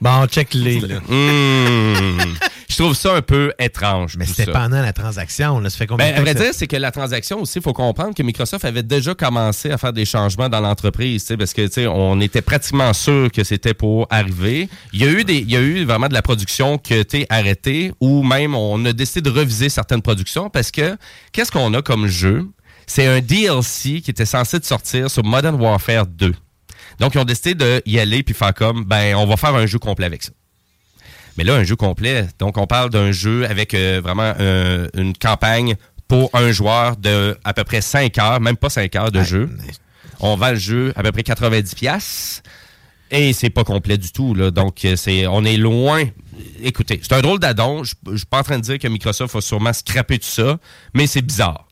Bon, check-les. là. Hmm. Je trouve ça un peu étrange. Mais c'était pendant la transaction. Là. Ça fait combien Ben, de à vrai ça- dire, c'est que la transaction aussi, il faut comprendre que Microsoft avait déjà commencé à faire des changements dans l'entreprise, parce que on était pratiquement sûr que c'était pour arriver. Il y a eu des, il y a eu vraiment de la production qui a été arrêtée, ou même on a décidé de reviser certaines productions parce que qu'est-ce qu'on a comme jeu? C'est un DLC qui était censé de sortir sur Modern Warfare 2. Donc ils ont décidé de y aller puis faire comme, ben on va faire un jeu complet avec ça. Mais là, un jeu complet. Donc, on parle d'un jeu avec euh, vraiment euh, une campagne pour un joueur de à peu près 5 heures, même pas 5 heures de jeu. On vend le jeu à peu près 90 pièces et c'est pas complet du tout là. Donc euh, c'est on est loin. Écoutez, c'est un drôle d'addon, je je suis pas en train de dire que Microsoft va sûrement scraper tout ça, mais c'est bizarre.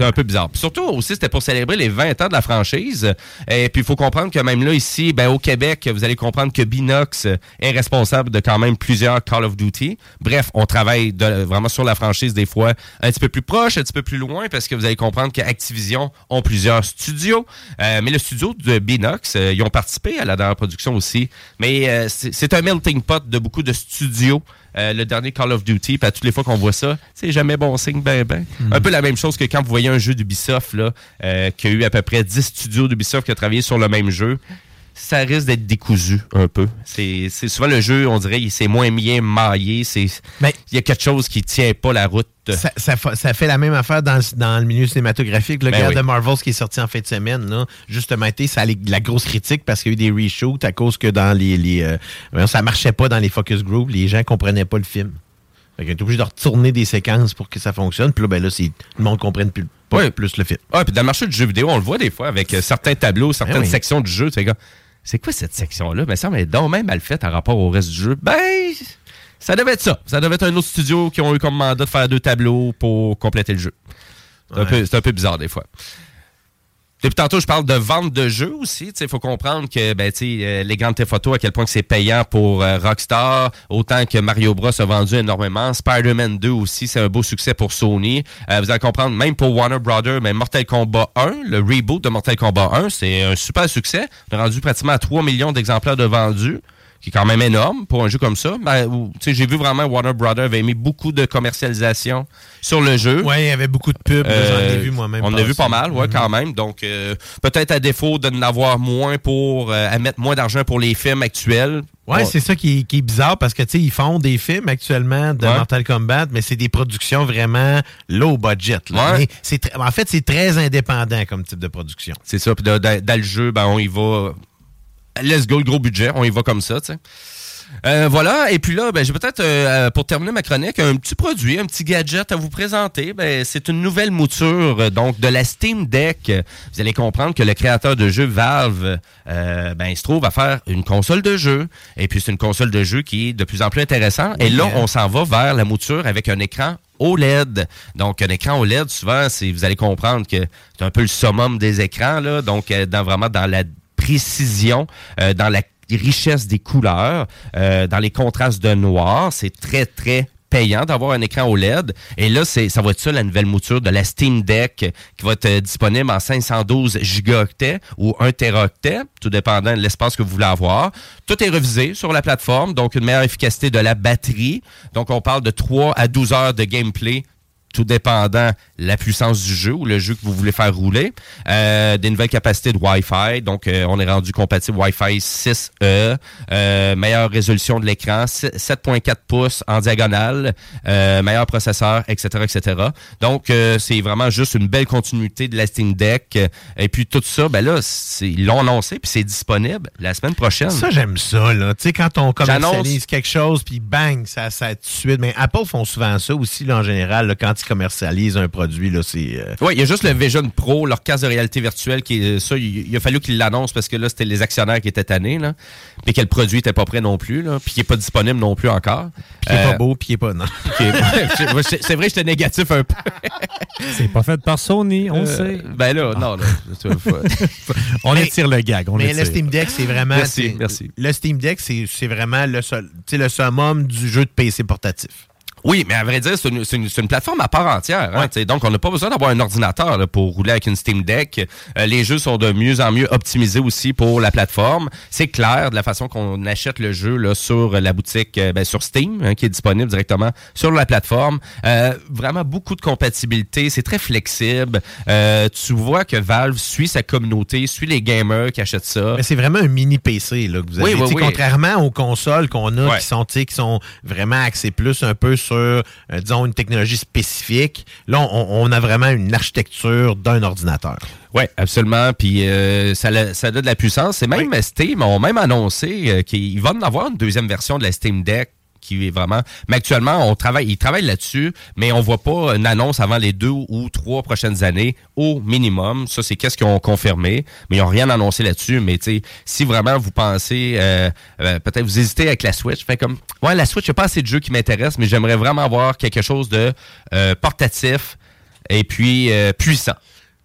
C'est un peu bizarre. Surtout aussi, c'était pour célébrer les 20 ans de la franchise. Et puis, il faut comprendre que même là, ici, ben, au Québec, vous allez comprendre que Binox est responsable de quand même plusieurs Call of Duty. Bref, on travaille vraiment sur la franchise des fois un petit peu plus proche, un petit peu plus loin, parce que vous allez comprendre que Activision ont plusieurs studios. Euh, mais le studio de Binox, euh, ils ont participé à la dernière production aussi. Mais euh, c'est un melting pot de beaucoup de studios. Euh, le dernier Call of Duty, puis à toutes les fois qu'on voit ça, c'est jamais bon signe, ben ben. Un peu la même chose que quand vous voyez un jeu d'Ubisoft, là, euh, qui a eu à peu près 10 studios d'Ubisoft qui ont travaillé sur le même jeu. Ça risque d'être décousu un peu. C'est c'est souvent le jeu, on dirait, il- c'est moins bien maillé. C'est il y a quelque chose qui tient pas la route. Ça, ça fa- ça fait la même affaire dans, le- dans le milieu cinématographique. Le Ben gars oui. de Marvels qui est sorti en fin de semaine, là, justement, ça a les- la grosse critique parce qu'il y a eu des reshoots à cause que dans les. les euh, ça marchait pas dans les focus group. Les gens comprenaient pas le film. Fait qu'on est obligé de retourner des séquences pour que ça fonctionne. Puis là, ben là, c'est, le monde comprenne plus, pas Ouais. plus le film. Ah, puis dans le marché du jeu vidéo, on le voit des fois avec euh, certains tableaux, certaines Ben oui. sections du jeu. Comme, c'est quoi cette section-là? Ben, ça m'est donc même mal faite en rapport au reste du jeu. Ben, ça devait être ça. Ça devait être un autre studio qui ont eu comme mandat de faire deux tableaux pour compléter le jeu. Ouais. c'est un peu bizarre des fois. Depuis tantôt, je parle de vente de jeux aussi. Il faut comprendre que ben, euh, les grandes photos, à quel point c'est payant pour euh, Rockstar, autant que Mario Bros a vendu énormément. Spider-Man 2 aussi, c'est un beau succès pour Sony. Euh, vous allez comprendre, même pour Warner Brothers, mais Mortal Kombat 1, le reboot de Mortal Kombat 1, c'est un super succès. On a rendu pratiquement à 3 millions d'exemplaires de vendus qui est quand même énorme pour un jeu comme ça. Ben, où, tu sais, J'ai vu vraiment Warner Brothers avait mis beaucoup de commercialisation sur le jeu. Ouais, il y avait beaucoup de pubs. J'en ai Euh, vu moi-même. On en a vu pas mal, ouais, quand même. Donc, euh, peut-être à défaut de n'avoir moins pour, euh, à mettre moins d'argent pour les films actuels. Ouais, c'est ça qui est, qui est bizarre parce que, tu sais, ils font des films actuellement de Ouais. Mortal Kombat, mais c'est des productions vraiment low budget. là. Ouais. Mais en fait, c'est très indépendant comme type de production. C'est ça. Puis dans le jeu, ben, on y va. Let's go, le gros budget. On y va comme ça, tu sais. Euh, voilà, et puis là, ben, j'ai peut-être, euh, pour terminer ma chronique, un petit produit, un petit gadget à vous présenter. Ben, c'est une nouvelle mouture donc de la Steam Deck. Vous allez comprendre que le créateur de jeux Valve, euh, ben, il se trouve à faire une console de jeu. Et puis c'est une console de jeu qui est de plus en plus intéressante. Et là, on s'en va vers la mouture avec un écran OLED. Donc, un écran OLED, souvent, c'est, vous allez comprendre que c'est un peu le summum des écrans, là. Donc, dans, vraiment dans la précision, euh, dans la richesse des couleurs, euh, dans les contrastes de noir. C'est très, très payant d'avoir un écran OLED. Et là, c'est, ça va être ça la nouvelle mouture de la Steam Deck qui va être euh, disponible en 512 gigaoctets ou 1 teraoctet, tout dépendant de l'espace que vous voulez avoir. Tout est revisé sur la plateforme, donc une meilleure efficacité de la batterie. Donc, on parle de 3 à 12 heures de gameplay tout dépendant la puissance du jeu ou le jeu que vous voulez faire rouler. Euh, des nouvelles capacités de Wi-Fi, donc euh, on est rendu compatible Wi-Fi 6E, euh, meilleure résolution de l'écran, 7.4 pouces en diagonale, meilleur processeur, etc., etc. Donc c'est vraiment juste une belle continuité de la Steam Deck. Et puis tout ça, ben là, c'est- ils l'ont annoncé puis c'est disponible la semaine prochaine. Ça, j'aime ça, là. Tu sais, quand on commercialise quelque chose, puis bang, ça, ça tout de suite. Mais Apple font souvent ça aussi, là, en général, là, quand ils commercialisent un produit, là, c'est... euh, Oui, il y a juste le Vision Pro, leur casque de réalité virtuelle, qui est ça, il, a fallu qu'ils l'annoncent parce que là, c'était les actionnaires qui étaient tannés, là. Puis que le produit était pas prêt non plus, là. Puis qui est pas disponible non plus encore. Puis qui est Euh, pas beau, puis qui est pas... Non. c'est vrai, j'étais négatif un peu. C'est pas fait par Sony, on le Euh, sait. Ben là, non, là. On Mais- étire le gag. On Mais le Steam Deck, c'est vraiment... Merci, merci. Le Steam Deck, c'est c'est vraiment le, sais, le summum du jeu de PC portatif. Oui, mais à vrai dire, c'est une, c'est une- c'est une plateforme à part entière. hein, donc, on n'a pas besoin d'avoir un ordinateur là, pour rouler avec une Steam Deck. Euh, les jeux sont de mieux en mieux optimisés aussi pour la plateforme. C'est clair de la façon qu'on achète le jeu là, sur la boutique, euh, ben, sur Steam, hein, qui est disponible directement sur la plateforme. Euh, vraiment beaucoup de compatibilité. C'est très flexible. Euh, tu vois que Valve suit sa communauté, suit les gamers qui achètent ça. Mais c'est vraiment un mini PC là, que vous avez. oui, oui. Contrairement aux consoles qu'on a Ouais. qui sont, qui sont vraiment axées plus un peu sur, euh, disons, une technologie spécifique, là, on, on a vraiment une architecture d'un ordinateur. Oui, absolument. Puis euh, ça, ça a de la puissance. Et même Steam ont même annoncé euh, qu'ils vont en avoir une deuxième version de la Steam Deck qui est vraiment. Mais actuellement, on travaille, ils travaillent là-dessus, mais on voit pas une annonce avant les deux ou trois prochaines années au minimum. Ça, c'est qu'est-ce qu'ils ont confirmé, mais ils ont rien annoncé là-dessus. Mais tu si vraiment vous pensez, euh, euh, peut-être vous hésitez avec la Switch, fait comme, ouais, la Switch, a pas assez de jeux qui m'intéressent, mais j'aimerais vraiment avoir quelque chose de euh, portatif et puis puissant.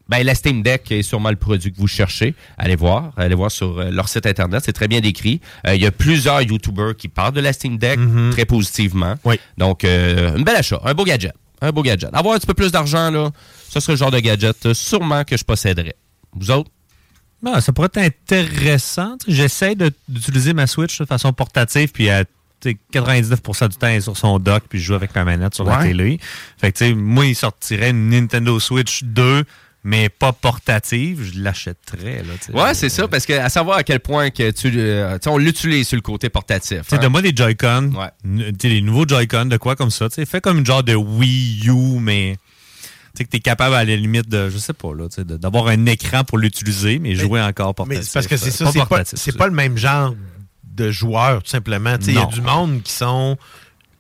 Ben, la Steam Deck est sûrement le produit que vous cherchez. Allez voir. Allez voir sur euh, leur site Internet. C'est très bien décrit. Euh, Il y a plusieurs YouTubers qui parlent de la Steam Deck très positivement. Oui. Donc, euh, un bel achat. Un beau gadget. Un beau gadget. Avoir un petit peu plus d'argent, là, ce serait le genre de gadget sûrement que je posséderais. Vous autres? Ben, ça pourrait être intéressant. J'essaie d'utiliser ma Switch de façon portative, puis à tu sais, 99% du temps, elle est sur son dock, puis je joue avec ma manette sur la télé. Fait que, tu sais, moi, il sortirait une Nintendo Switch 2, mais pas portative, je l'achèterais. Là. Ouais, c'est ça, parce que à savoir à quel point que tu, euh, on l'utilise sur le côté portatif. Tu sais, hein. donne-moi des Joy-Con, Ouais. n- tu sais, les nouveaux Joy-Con, de quoi comme ça. tu sais, Fais comme une genre de Wii U, mais tu sais, que tu es capable à la limite de, je sais pas, là, tu sais, de- d'avoir un écran pour l'utiliser, mais jouer encore portatif. parce que c'est ça, Pas c'est pas, portatif, c'est pas le même genre de joueurs, tout simplement. Tu sais, Il y a du monde qui sont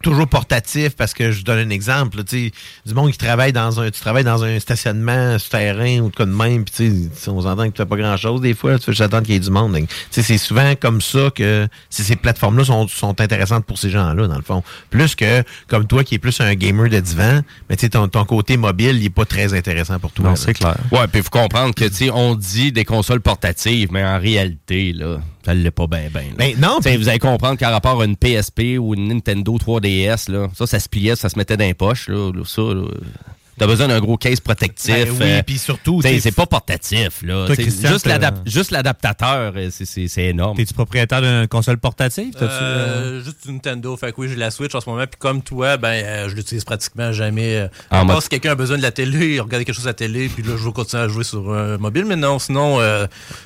toujours portatifs parce que je donne un exemple. là, tu sais, du monde qui travaille dans un. Tu travailles dans un stationnement souterrain ou de quoi de même, puis tu sais, on s'entend que tu fais pas grand chose des fois, tu fais juste attendre qu'il y ait du monde. Donc, tu sais, c'est souvent comme ça que ces plateformes-là sont, sont intéressantes pour ces gens-là, dans le fond. Plus que comme toi qui es plus un gamer de divan, mais tu sais, ton, ton côté mobile, il est pas très intéressant pour toi. Non, là. c'est clair. Ouais, puis il faut comprendre que, tu sais, on dit des consoles portatives, mais en réalité, là, ça l'est pas bien, bien. Ben, non, vous allez comprendre qu'à rapport à une PSP ou une Nintendo 3DS, là, ça, ça se pliait, ça se mettait dans les poches, là, là, ça, là. T'as besoin d'un gros case protectif. Ben oui, euh, puis surtout, c'est pas portatif, là. Toi, juste, l'adaptateur, euh, c'est- énorme. T'es-tu propriétaire d'une console portative? Euh, Euh, juste une Nintendo. Fait que oui, j'ai la Switch en ce moment. Puis comme toi, ben, euh, je l'utilise pratiquement jamais. Euh, En à part si quelqu'un a besoin de la télé, il regarde quelque chose à la télé, puis là, je vais continuer à jouer sur un mobile. Mais non, sinon, euh,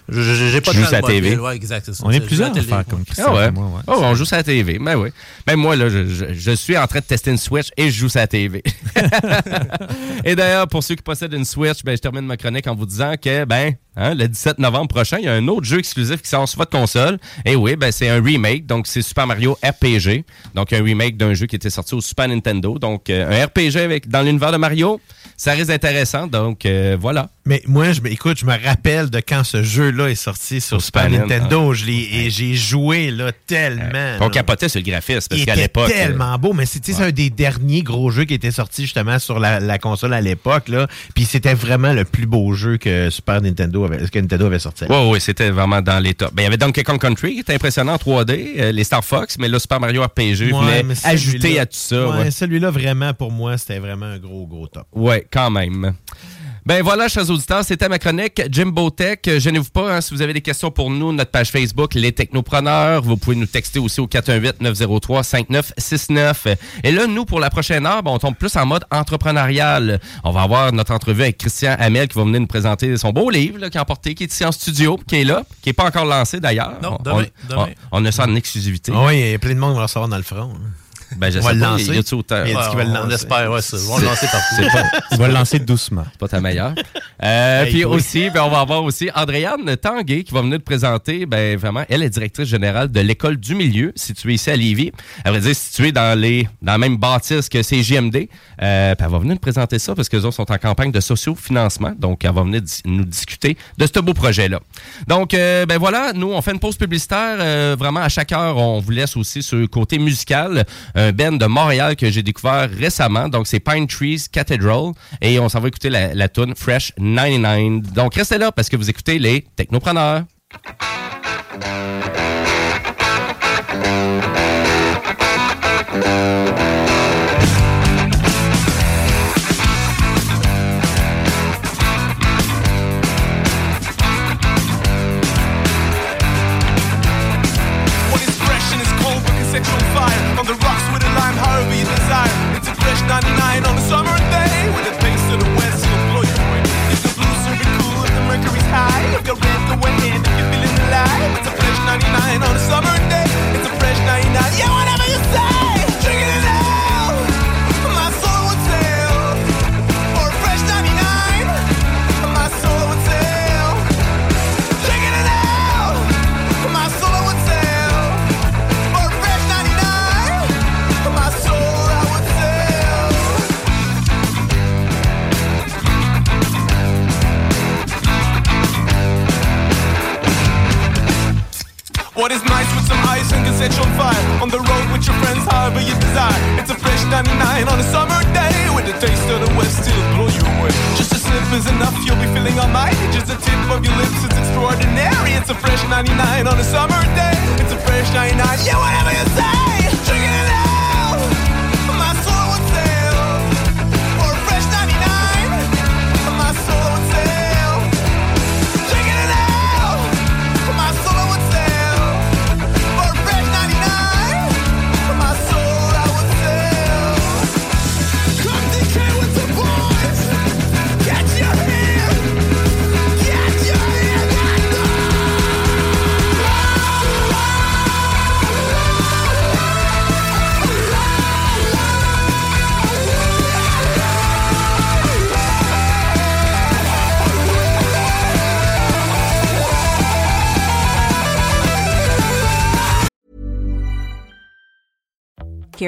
j'ai pas de temps mobile. TV. Ouais, exact, ça. On est plusieurs à à faire comme Christian Ah ouais. et moi, ouais. Oh, on joue sur la TV. Ben oui. Même moi, là, je, je- je suis en train de tester une Switch et je joue sur la TV. et d'ailleurs, pour ceux qui possèdent une Switch, ben, je termine ma chronique en vous disant que, ben, hein, le 17 novembre prochain, il y a un autre jeu exclusif qui sort sur votre console. Et oui, ben, c'est un remake. Donc, c'est Super Mario RPG. Donc, un remake d'un jeu qui était sorti au Super Nintendo. Donc, euh, un RPG avec, dans l'univers de Mario. Ça risque intéressant. Donc, euh, voilà. Mais moi, je, écoute, je me rappelle de quand ce jeu-là est sorti sur Super Super Nintendo. Je l'ai, et j'ai joué là, tellement. On là. capotait sur le graphisme parce Il qu'à était l'époque. euh, tellement beau, mais c'est un des derniers gros jeux qui était sorti justement sur la, la console à l'époque. là. Puis c'était vraiment le plus beau jeu que Super Nintendo avait, ce que Nintendo avait sorti. Oui, oui, c'était vraiment dans les tops. Ben, il y avait Donkey Kong Country qui était impressionnant en 3D, euh, les Star Fox, mais là, Super Mario RPG Ouais, venait ajouter à tout ça. Ouais, ouais. Celui-là, vraiment, pour moi, c'était vraiment un gros, gros top. Ouais, quand même. Ben voilà, chers auditeurs, c'était ma chronique Jimbo Tech. Gênez-vous pas, hein, si vous avez des questions pour nous, notre page Facebook, Les Technopreneurs. Vous pouvez nous texter aussi au 418-903-5969. Et là, nous, pour la prochaine heure, ben, on tombe plus en mode entrepreneurial. On va avoir notre entrevue avec Christian Hamel qui va venir nous présenter son beau livre là, qu'il a emporté, qui est ici en studio, qui est là, qui n'est pas encore lancé d'ailleurs. Non, On- demain, on, demain. On, on a ça en exclusivité. Ah oui, il y a plein de monde qui va le recevoir dans le front. hein. Ben, je On va sais le lancer. autant- Il a dit qu'il va le on lancer. espère, ouais, ça. On va le lancer partout. C'est pas, Il va le lancer doucement. c'est pas ta meilleure. Euh, Hey, puis aussi, ben, on va avoir aussi Andréane Tanguay qui va venir te présenter. Ben, vraiment, elle est directrice générale de l'école du milieu, située ici à Lévis. Elle va dire située dans les dans la même bâtisse que CJMD. Euh, puis elle va venir nous présenter ça parce que autres sont en campagne de socio-financement. Donc, elle va venir nous discuter de ce beau projet-là. Donc, euh, ben voilà, nous, on fait une pause publicitaire. Euh, vraiment, à chaque heure, on vous laisse aussi ce côté musical. Un band de Montréal que j'ai découvert récemment. Donc, c'est Pine Trees Cathedral. Et on s'en va écouter la, la Fresh 99. Donc, restez là parce que vous écoutez les Technopreneurs.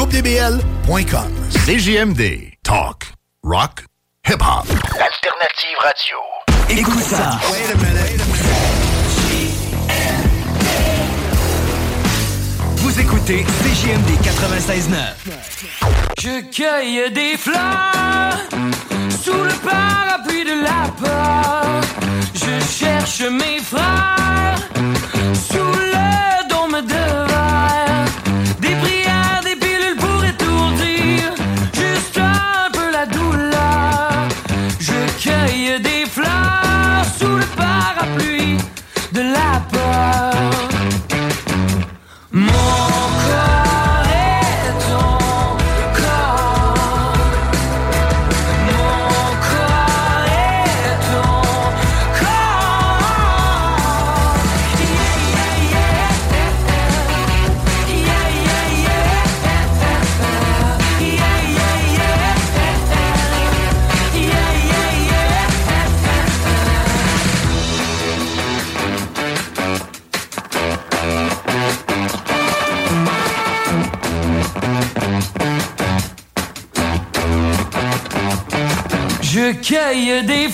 GroupeDBL.com. CJMD. Talk. Rock. hip-hop. Alternative radio. Écoute ça. Vous écoutez CJMD 96.9. Je cueille des fleurs sous le parapluie de la peur. Je cherche mes frères sous le parapluie de la peur. Je cueille des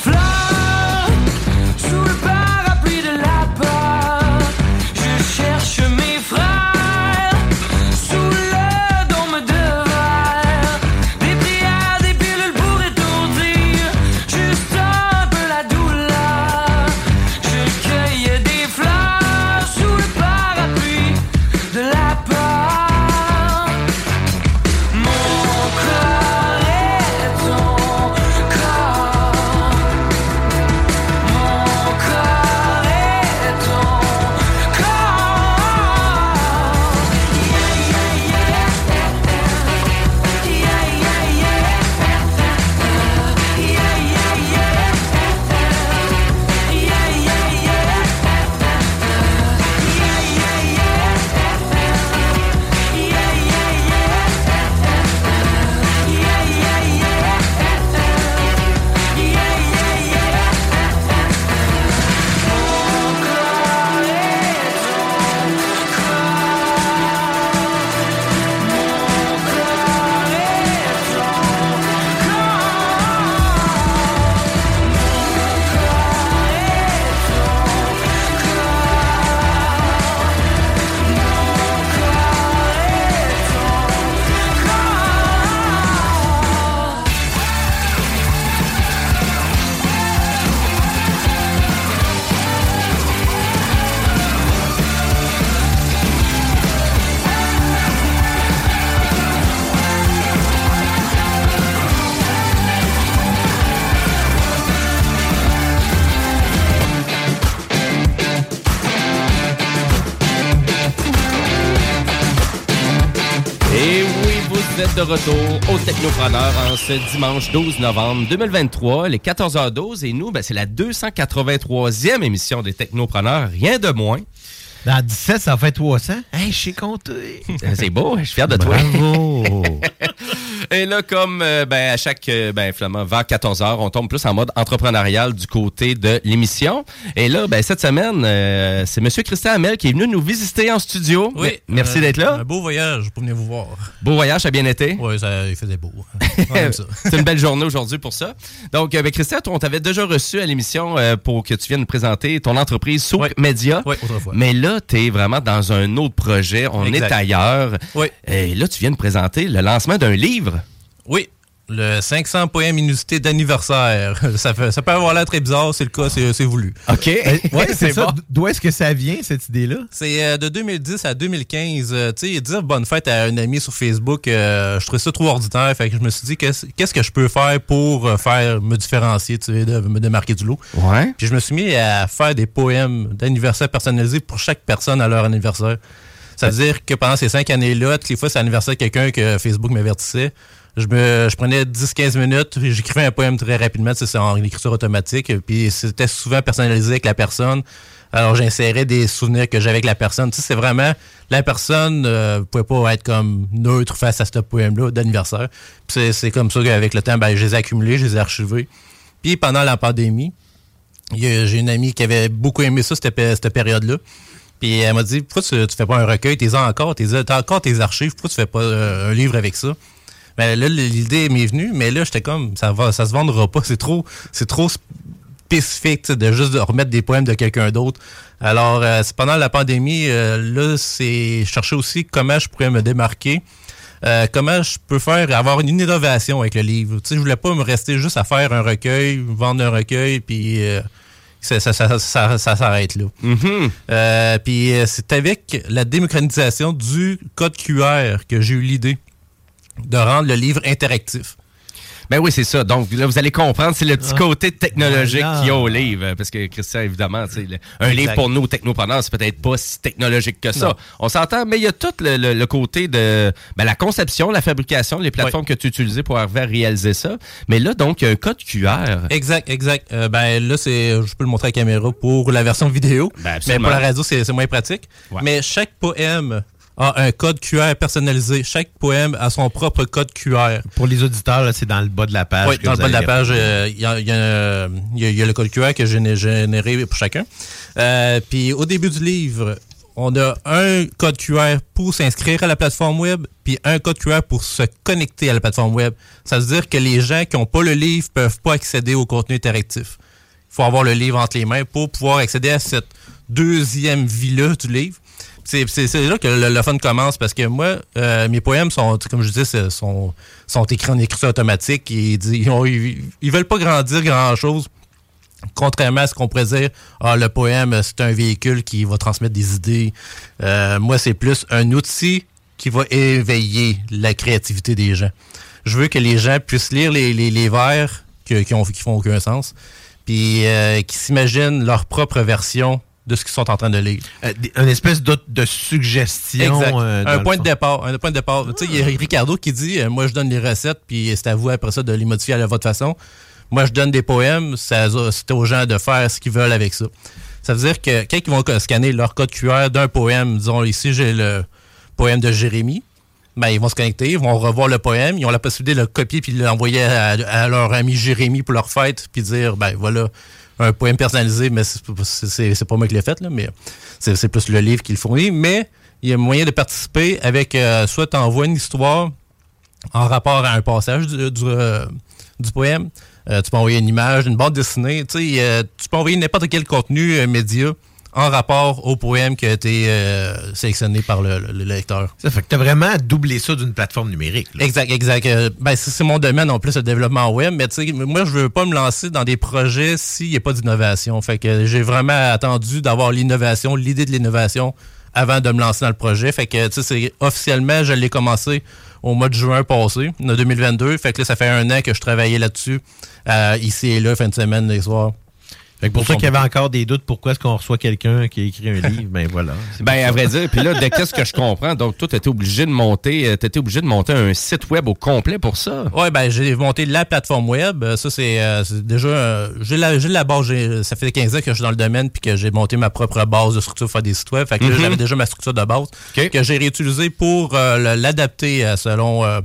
de retour au Technopreneur en ce dimanche 12 novembre 2023, les 14h12. Et nous, ben, c'est la 283e émission des Technopreneurs, rien de moins. Dans 17, ça fait 300. Hey, je sais compter. C'est beau, je suis fier de toi. Et là, comme euh, ben, à chaque, euh, ben, finalement, vers 14h, on tombe plus en mode entrepreneurial du côté de l'émission. Et là, ben, cette semaine, euh, c'est M. Christian Hamel qui est venu nous visiter en studio. Oui. Merci d'être là. Un beau voyage pour venir vous voir. Beau voyage, ça a bien été. Oui, ça, il faisait beau. Ça. c'est une belle journée aujourd'hui pour ça. Donc, ben, Christian, toi, on t'avait déjà reçu à l'émission pour que tu viennes nous présenter ton entreprise Souk Media. Oui, autrefois. Mais là, tu es vraiment dans un autre projet. On Exact. est ailleurs. Oui. Et là, tu viens de présenter le lancement d'un livre. Oui. Le 500 poèmes inusité d'anniversaire. Ça, fait- ça peut avoir l'air très bizarre, c'est le cas, c'est voulu. OK. C'est ça. D'où est-ce que ça vient, cette idée-là? C'est euh, de 2010 à 2015. euh, tu sais, dire bonne fête à un ami sur Facebook, euh, je trouvais ça trop ordinaire. Fait que je me suis dit, qu'est-ce que je peux faire pour euh, faire me différencier, tu sais, de me démarquer du lot? Ouais. Puis je me suis mis à faire des poèmes d'anniversaire personnalisés pour chaque personne à leur anniversaire. Ça veut dire que pendant ces cinq années-là, toutes les fois, c'est l'anniversaire de quelqu'un que Facebook m'avertissait. Je, me, je prenais 10-15 minutes, j'écrivais un poème très rapidement, c'est en écriture automatique, puis c'était souvent personnalisé avec la personne. Alors j'insérais des souvenirs que j'avais avec la personne. Tu sais, c'est vraiment, la personne ne pouvait pas être comme neutre face à ce poème-là d'anniversaire. Puis c'est- comme ça qu'avec le temps, ben, je les ai accumulés, je les ai archivés. Puis pendant la pandémie, j'ai une amie qui avait beaucoup aimé ça, cette, cette période-là. Puis elle m'a dit Pourquoi tu, fais pas un recueil? T'es encore, t'es- encore tes archives, pourquoi tu fais pas euh, un livre avec ça Ben là, l'idée m'est venue, mais là, j'étais comme, ça va, ça se vendra pas. C'est trop, c'est trop spécifique de juste de remettre des poèmes de quelqu'un d'autre. Alors, euh, c'est pendant la pandémie, euh, là, c'est chercher aussi comment je pourrais me démarquer. Euh, comment je peux faire avoir une innovation avec le livre. Tu sais, je voulais pas me rester juste à faire un recueil, vendre un recueil, puis euh, ça, ça, ça, ça- s'arrête là. Euh, puis euh, c'est avec la démocratisation du code QR que j'ai eu l'idée de rendre le livre interactif. Ben oui, c'est ça. Donc là, vous allez comprendre, c'est le petit Ah. côté technologique qu'il y a au livre. Parce que Christian, évidemment, le- un Exact. livre pour nous, technopreneurs, c'est peut-être pas si technologique que ça. Non. On s'entend, mais il y a tout le, le- le côté de ben, la conception, la fabrication, les plateformes que tu utilisais pour arriver à réaliser ça. Mais là, donc, il y a un code QR. Exact, exact. Euh, ben là, c'est, je peux le montrer à la caméra pour la version vidéo. mais absolument. pour la radio, c'est, c'est moins pratique. Mais chaque poème a un code QR personnalisé. Chaque poème a son propre code QR. Pour les auditeurs, c'est dans le bas de la page. Oui, dans le bas de la page, euh, il y, a, il y a, il y a- il y a le code QR que j'ai né- généré pour chacun. Euh, puis au début du livre, on a un code QR pour s'inscrire à la plateforme web, puis un code QR pour se connecter à la plateforme web. Ça veut dire que les gens qui n'ont pas le livre peuvent pas accéder au contenu interactif. Il faut avoir le livre entre les mains pour pouvoir accéder à cette deuxième vie-là du livre. C'est là que le, fun commence parce que moi, euh, mes poèmes sont, comme je c'est- sont, sont écrits en écriture automatique. Ils, ont- ils- veulent pas grandir grand-chose. Contrairement à ce qu'on pourrait dire, ah, le poème, c'est un véhicule qui va transmettre des idées. Euh, moi, c'est plus un outil qui va éveiller la créativité des gens. Je veux que les gens puissent lire les, vers que- qui, ont, qui font aucun sens, puis euh, qui s'imaginent leur propre version de ce qu'ils sont en train de lire. une espèce de, de suggestion. Exact. euh, un point de départ. Un point de départ. Tu sais, il y a Ricardo qui dit euh, Moi, je donne les recettes, puis c'est à vous après ça de les modifier à votre façon. Moi, je donne des poèmes, c'est aux gens de faire ce qu'ils veulent avec ça. Ça veut dire que quand ils vont scanner leur code QR d'un poème, disons ici, j'ai le poème de Jérémie, ben, ils vont se connecter, ils vont revoir le poème, ils ont la possibilité de le copier puis de l'envoyer à, à leur ami Jérémy pour leur fête, puis dire, ben voilà, un poème personnalisé, mais c'est pas moi qui l'ai fait, là, mais c'est plus le livre qui le fournit. Mais il y a moyen de participer avec, euh, soit tu envoies une histoire en rapport à un passage du, du, euh, du poème, euh, tu peux envoyer une image, une bande dessinée, tu euh, peux envoyer n'importe quel contenu euh, média en rapport au poème qui a été euh, sélectionné par le, le- le lecteur. Ça fait que t'as vraiment doublé ça d'une plateforme numérique. là. Exact, exact. Euh, ben, c'est mon domaine en plus, le développement web, mais tu sais, moi, je veux pas me lancer dans des projets s'il n'y a pas d'innovation. Fait que j'ai vraiment attendu d'avoir l'innovation, l'idée de l'innovation avant de me lancer dans le projet. Fait que, tu sais, c'est- officiellement, je l'ai commencé au mois de juin passé, de 2022. Fait que là, ça fait un an que je travaillais là-dessus, euh, ici et là, fin de semaine, les soirs. Fait que pour ceux qui avaient encore des doutes, pourquoi est-ce qu'on reçoit quelqu'un qui a écrit un livre, ben voilà. Ben, à vrai dire, puis là, de qu'est-ce que je comprends, donc toi, t'étais obligé de monter, euh, t'étais obligé de monter un site web au complet pour ça? Ouais, ben j'ai monté la plateforme web. Euh, Ça, c'est euh, déjà. euh, j'ai la, j'ai la base. Ça fait 15 ans que je suis dans le domaine puis que j'ai monté ma propre base de structure pour faire des sites web. Fait que là, Mhm. j'avais déjà ma structure de base que j'ai réutilisée pour euh, l'adapter selon, euh,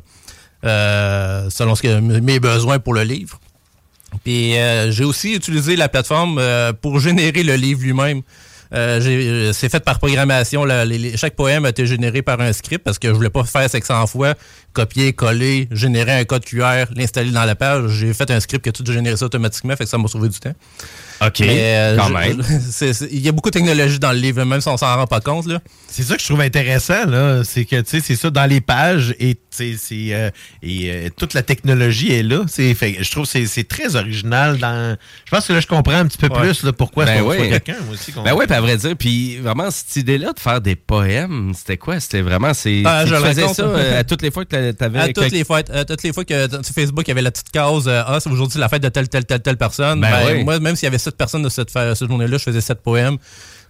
euh, selon ce que, mes besoins pour le livre. Puis euh, j'ai aussi utilisé la plateforme euh, pour générer le livre lui-même. Euh, c'est fait par programmation. Chaque poème a été généré par un script parce que je voulais pas faire 500 fois, copier, coller, générer un code QR, l'installer dans la page. J'ai fait un script qui a tout généré ça automatiquement, fait que ça m'a sauvé du temps. OK, Mais, euh, quand je- même. Il y a beaucoup de technologie dans le livre, même si on s'en rend pas compte. Là. C'est ça que je trouve intéressant, là. C'est que, tu sais, c'est ça dans les pages et, tu euh, et euh, toute la technologie est là. Fait, je trouve que c'est, très original dans. Je pense que là, je comprends un petit peu Ouais. plus là, pourquoi Ben oui. quelqu'un, moi aussi. qu'on- Ben oui, puis à vrai dire, puis vraiment, cette idée-là de faire des poèmes, c'était quoi? C'était vraiment, c'est. Ah, tu je le faisais raconte. ça euh, à toutes les fois que À toutes les fois, à toutes les fois que sur Facebook, il y avait la petite case euh, Ah, c'est aujourd'hui la fête de telle, telle, telle, telle personne. Ben Ben, oui. Moi, même s'il y avait sept personnes de cette, journée-là, je faisais sept poèmes.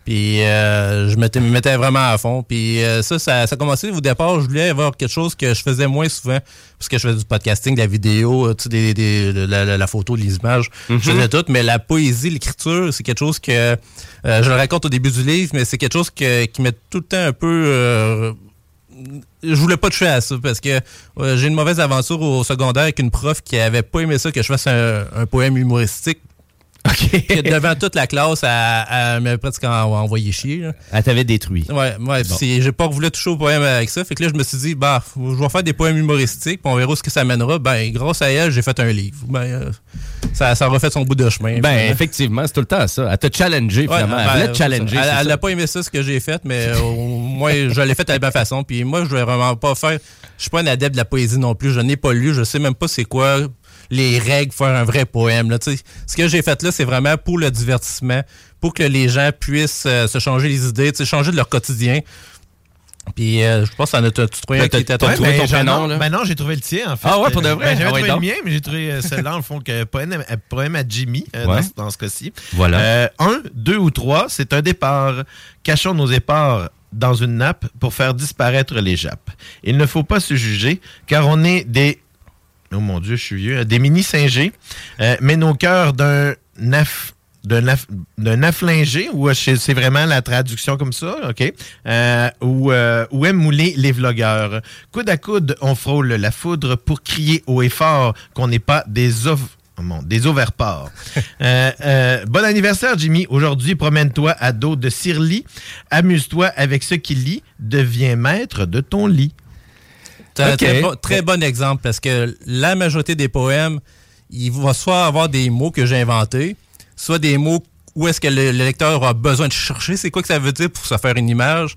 Puis euh, je me mettais vraiment à fond. Puis euh, ça, ça, ça a commencé au départ. Je voulais avoir quelque chose que je faisais moins souvent. Parce que je faisais du podcasting, de la vidéo, euh, tu sais, des, des- de la, photo, les images. Mhm. Je faisais tout. Mais la poésie, l'écriture, c'est quelque chose que euh, je le raconte au début du livre, mais c'est quelque chose que, qui met tout le temps un peu. Je voulais pas toucher à ça parce que euh, j'ai une mauvaise aventure au secondaire avec une prof qui avait pas aimé ça que je fasse un poème humoristique. Que devant toute la classe, elle, elle m'a presque en- envoyé chier. là. Elle t'avait détruit. Ouais, ouais. Bon. J'ai pas voulu toucher au poème avec ça. Fait que là, je me suis dit, bah, je vais faire des poèmes humoristiques, puis on verra où ce que ça mènera. Ben, grâce à elle, j'ai fait un livre. Ben, euh, ça, ça aura fait son bout de chemin. Ben, effectivement, c'est tout le temps ça. Elle t'a challengé, Ouais, finalement. ben, elle voulait te challenger. Elle- n'a pas aimé ça, ce que j'ai fait, mais euh, au moins, je l'ai fait à ma façon. Puis moi, je vais vraiment pas faire. Je suis pas un adepte de la poésie non plus. Je n'ai pas lu. Je sais même pas c'est quoi les règles pour faire un vrai poème. Là. Tu sais, Ce que j'ai fait là, c'est vraiment pour le divertissement, pour que les gens puissent euh, se changer les idées, changer de leur quotidien. Puis euh, je pense que ça a tu trouvé Ben, un qui était ton trouvé tour. ton prénom? Ben non, j'ai trouvé le tien, en fait. Ah ouais, pour de vrai? Ben, J'avais Ah ouais, trouvé donc. le mien, mais j'ai trouvé euh, celui-là, en fond, que poème, poème à Jimmy, euh, Ouais. dans, ce- dans ce cas-ci. Voilà. Euh, un, deux ou trois, c'est un départ. Cachons nos éparts dans une nappe pour faire disparaître les jappes. Il ne faut pas se juger, car on est des... Oh mon Dieu, je suis vieux. Des mini-singés, euh, mais nos cœurs d'un naf d'un af- d'un afflingé, ou euh, c'est vraiment la traduction comme ça, OK? Euh, ou, euh, où aiment mouler les vlogueurs. Coude à coude, on frôle la foudre pour crier haut et fort qu'on n'est pas des ov- oh mon, des overports. Euh, euh, bon anniversaire, Jimmy. Aujourd'hui, promène-toi à dos de Sirli. Amuse-toi avec ce qui lit. Deviens maître de ton lit. C'est un Ok. très, bon, très bon exemple parce que la majorité des poèmes, il va soit avoir des mots que j'ai inventés, soit des mots où est-ce que le, le lecteur a besoin de chercher c'est quoi que ça veut dire pour se faire une image,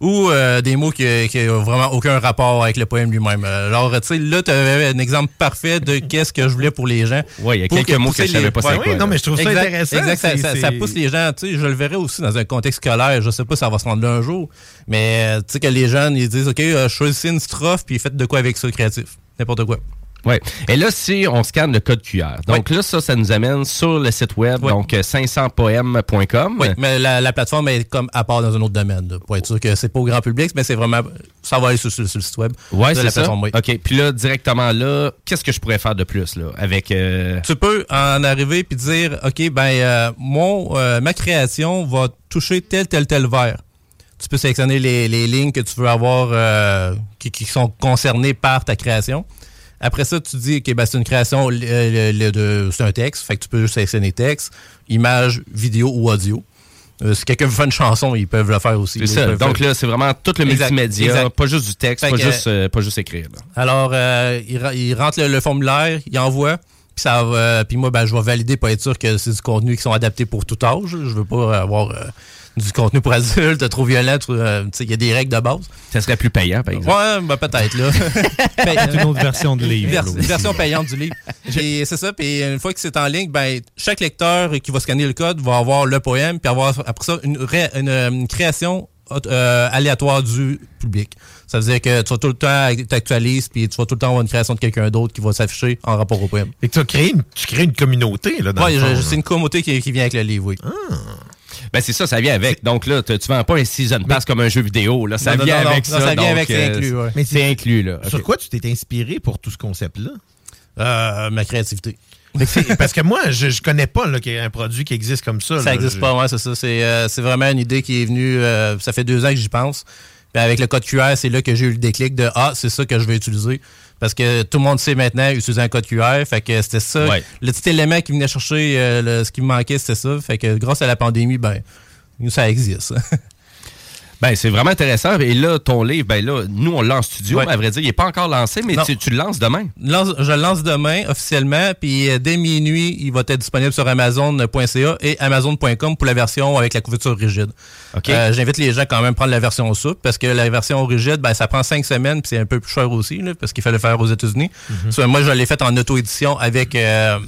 ou euh, des mots qui n'ont vraiment aucun rapport avec le poème lui-même. Alors, tu sais, là, tu avais un exemple parfait de qu'est-ce que je voulais pour les gens. Ouais, il y a quelques mots que je savais les- pas c'est quoi, oui, non, mais je trouve ça Exact, intéressant. Exact, ça, pousse les gens, tu sais, je le verrai aussi dans un contexte scolaire, je sais pas si ça va se rendre là un jour, mais euh, tu sais que les jeunes, ils disent, OK, euh, choisissez une strophe, puis faites de quoi avec ça, créatif. N'importe quoi. Oui. Et là, si on scanne le code QR, donc là, ça, ça nous amène sur le site web, donc euh, 500poèmes.com. Oui, mais la, la plateforme est comme à part dans un autre domaine, là, pour être sûr que c'est pas au grand public, mais c'est vraiment, ça va aller sur, sur- sur le site web. De c'est la ça. oui. OK. Puis là, directement là, qu'est-ce que je pourrais faire de plus, là, avec... euh, Tu peux en arriver puis dire, OK, ben, euh, mon, euh, ma création va toucher tel, tel, tel vers. Tu peux sélectionner les, les lignes que tu veux avoir euh, qui, qui sont concernées par ta création. Après ça, tu dis, OK, ben, c'est une création, euh, c'est un texte, fait que tu peux juste sélectionner texte, image, vidéo ou audio. Euh, si quelqu'un veut faire une chanson, ils peuvent le faire aussi. Ça. Donc faire- là, c'est vraiment tout le Exact, multimédia, exact. pas juste du texte, pas que, juste, euh, pas juste écrire. là. alors, euh, il, rentre le, le formulaire, il envoie, puis ça va- puis moi, ben, je vais valider pour être sûr que c'est du contenu qui sont adaptés pour tout âge. Je veux pas avoir euh, du contenu pour adultes, trop violent. trop, euh, tu sais, Il y a des règles de base. Ça serait plus payant, par exemple. Ouais, ben, peut-être, là. C'est une autre version de livre, Vers- version payante du livre. Et c'est ça. Puis une fois que c'est en ligne, ben, chaque lecteur qui va scanner le code va avoir le poème, puis avoir après ça une, ré- une, euh, une création euh, aléatoire du public. Ça veut dire que tu vas tout le temps t'actualises, puis tu vas tout le temps avoir une création de quelqu'un d'autre qui va s'afficher en rapport au poème. Et que tu, as créé une, tu crées une communauté, là, dans Ouais, là. c'est une communauté qui, qui vient avec le livre, oui. Ben c'est ça, ça vient avec. Donc là, tu vends pas un season pass comme un jeu vidéo. Là, ça Non, vient non, avec ça. ça vient donc, avec, c'est euh, inclus, ouais. Mais C'est inclus, là. Sur quoi tu t'es inspiré pour tout ce concept-là? Euh, ma créativité. Parce que moi, je, je connais pas là, qu'il y un produit qui existe comme ça. Ça n'existe Je- pas, ouais, c'est ça. C'est euh, c'est vraiment une idée qui est venue. euh, ça fait deux ans que j'y pense. Puis avec le code QR, c'est là que j'ai eu le déclic de Ah, c'est ça que je vais utiliser. Parce que tout le monde sait maintenant utiliser un code QR. Fait que c'était ça. Ouais. Le petit élément qui venait chercher euh, le- ce qui me manquait, c'était ça. Fait que grâce à la pandémie, ben, ça existe. Ben, c'est vraiment intéressant. Et là, ton livre, ben là, nous, on l'a en studio. Ouais. À vrai dire, il n'est pas encore lancé, mais tu, tu le lances demain. Lance- je le lance demain officiellement, puis euh, dès minuit, il va être disponible sur Amazon.ca et Amazon.com pour la version avec la couverture rigide. Euh, J'invite les gens quand même à prendre la version souple parce que la version rigide, ben, ça prend cinq semaines puis c'est un peu plus cher aussi là, parce qu'il fallait le faire aux États-Unis. So, moi, je l'ai fait en auto-édition avec euh,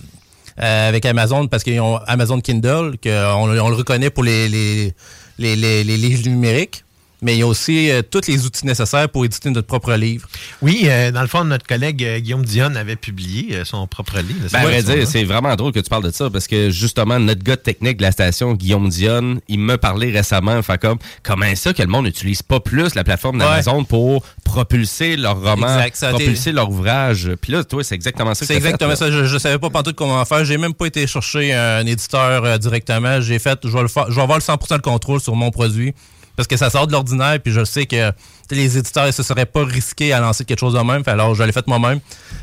euh, avec Amazon parce qu'ils ont Amazon Kindle, que on, on le reconnaît pour les, les, les, les- les livres numériques. Mais il y a aussi euh, tous les outils nécessaires pour éditer notre propre livre. Oui, euh, dans le fond, notre collègue euh, Guillaume Dionne avait publié son propre livre. Ben, vrai dire, c'est vraiment drôle que tu parles de ça parce que justement, notre gars technique de la station, Guillaume Dionne, il m'a parlé récemment, fait comme, comment ça que le monde n'utilise pas plus la plateforme d'Amazon pour propulser leur roman, Exact, propulser leur ouvrage. Puis là, toi, c'est exactement ça que C'est fait, exactement ça. Je, je savais pas pantoute comment faire. J'ai même pas été chercher un éditeur euh, directement. J'ai fait, je vais, le faire, je vais avoir le 100% de contrôle sur mon produit. Parce que ça sort de l'ordinaire, puis je sais que les éditeurs ne se seraient pas risqués à lancer quelque chose de même. Alors, je l'ai fait moi-même.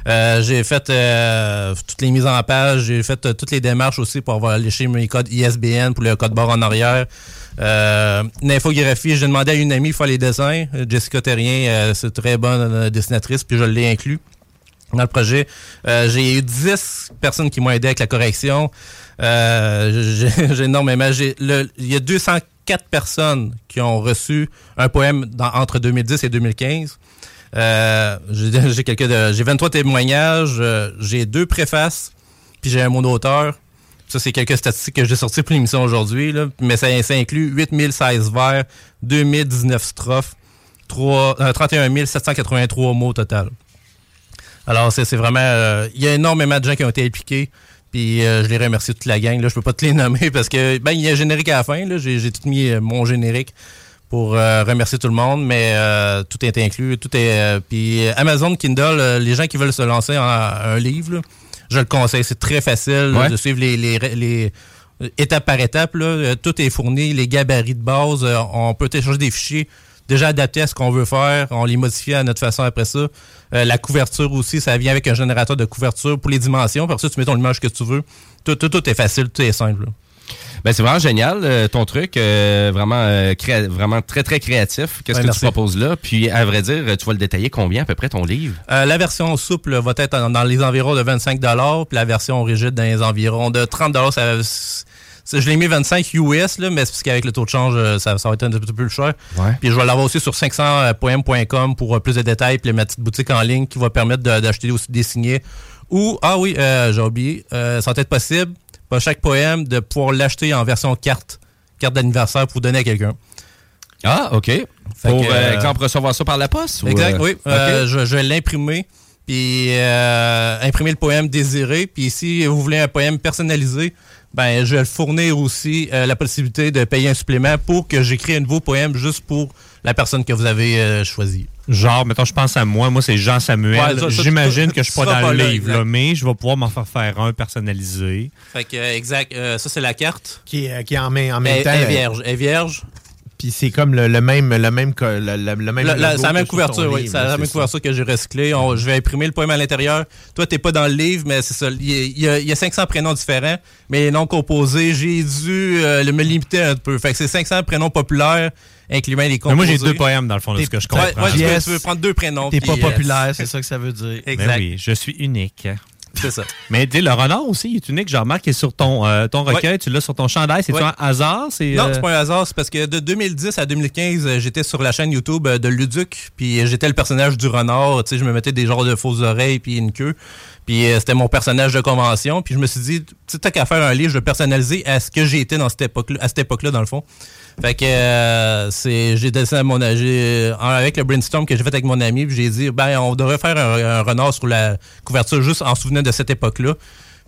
Euh, j'ai fait euh, toutes les mises en page, j'ai fait euh, toutes les démarches aussi pour avoir léché mes codes ISBN pour le code barre en arrière. Euh, une infographie, j'ai demandé à une amie de faire les dessins. Jessica Terrien, euh, c'est très bonne dessinatrice, puis je l'ai inclus dans le projet. J'ai eu 10 personnes qui m'ont aidé avec la correction. Euh, j'ai énormément. Il y a 204 personnes qui ont reçu un poème entre 2010 et 2015. Euh, j'ai quelques de- j'ai 23 témoignages, euh, j'ai deux préfaces, puis j'ai un mot d'auteur. Ça, c'est quelques statistiques que j'ai sorties pour l'émission aujourd'hui, mais ça, inclut 8016 vers, 2019 strophes, 3, euh, 31 783 mots au total. Alors, c'est vraiment... euh, Il y a énormément de gens qui ont été impliqués. Puis euh, je les remercie toute la gang. Là. Je peux pas te les nommer parce que ben il y a un générique à la fin. là. J'ai tout mis euh, mon générique pour euh, remercier tout le monde, mais euh, tout est inclus. Tout est. euh, puis euh, Amazon Kindle, les gens qui veulent se lancer en un livre, là, je le conseille. C'est très facile Ouais. de suivre les, les, les- étape par étape. Là. Tout est fourni, les gabarits de base. on peut télécharger des fichiers déjà adaptés à ce qu'on veut faire. On les modifie à notre façon après ça. Euh, la couverture aussi, ça vient avec un générateur de couverture pour les dimensions. Par ça, tu mets ton image que tu veux. Tout, tout, tout est facile, tout est simple. là. Ben, c'est vraiment génial, euh, ton truc. euh, vraiment, euh, créa- vraiment très, très créatif. Qu'est-ce Ouais, que merci. tu proposes là? Puis, à vrai dire, tu vas le détailler combien à peu près ton livre? La version souple va être dans, les environs de 25 puis la version rigide dans les environs de 30 ça, c'est- Je l'ai mis 25 US, là, mais c'est parce qu'avec le taux de change, euh, ça, ça va être un petit peu plus cher. Ouais. Puis je vais l'avoir aussi sur 500poem.com pour euh, plus de détails, puis ma petite boutique en ligne qui va permettre de- d'acheter aussi des signés. Ou, ah oui, euh, j'ai oublié, euh, ça va être possible, pour chaque poème, de pouvoir l'acheter en version carte, carte d'anniversaire pour donner à quelqu'un. Ah, OK. Fait Pour, euh, exemple, recevoir ça par la poste? Exact, oui. Je, je vais l'imprimer, puis euh, imprimer le poème désiré. Puis si vous voulez un poème personnalisé, ben je vais fournir aussi euh, la possibilité de payer un supplément pour que j'écris un nouveau poème juste pour la personne que vous avez euh, choisie. Genre, mettons, je pense à moi. Moi, c'est Jean Samuel. Ouais, J'imagine que je suis pas dans pas le là, livre, là, mais je vais pouvoir m'en faire faire un personnalisé. Fait que, euh, exact. euh, ça, c'est la carte. Qui est, qui en, même- en même Elle- temps. elle est vierge. Elle est vierge. Puis c'est comme le, le même, le même, le, le- le même. La- la- logo C'est la même couverture, oui. C'est la même couverture que j'ai recyclée. On- je vais imprimer le poème à l'intérieur. Toi, t'es pas dans le livre, mais c'est ça. Il y, a, il y a- il y a 500 prénoms différents, mais les noms composés, j'ai dû euh, le- me limiter un peu. Fait que c'est 500 prénoms populaires, incluant les Mais composés. moi, j'ai deux poèmes, dans le fond, de ce que je comprends. ouais, Yes. veux, tu veux prendre deux prénoms. T'es pas euh, populaire, c'est ça que ça veut dire. Ben Exact. oui, je suis unique. C'est ça. Mais tu le renard aussi, il est unique. Je remarque qu'il est sur ton, euh, ton recueil, tu l'as sur ton chandail. C'est-tu Ouais. un hasard? C'est, Non, euh, c'est pas un hasard. C'est parce que de 2010 à 2015, euh, j'étais sur la chaîne YouTube de Luduc, puis j'étais le personnage du renard. Tu sais, je me mettais des genres de fausses oreilles puis une queue. Puis c'était mon personnage de convention. Puis je me suis dit, tu sais, t'as qu'à faire un livre, je vais personnaliser à ce que j'ai été dans cette époque à cette époque-là, dans le fond. Fait que euh, c'est j'ai dessiné à mon avec le brainstorm que j'ai fait avec mon ami, j'ai dit ben on devrait faire un, un renard sur la couverture juste en souvenant de cette époque-là.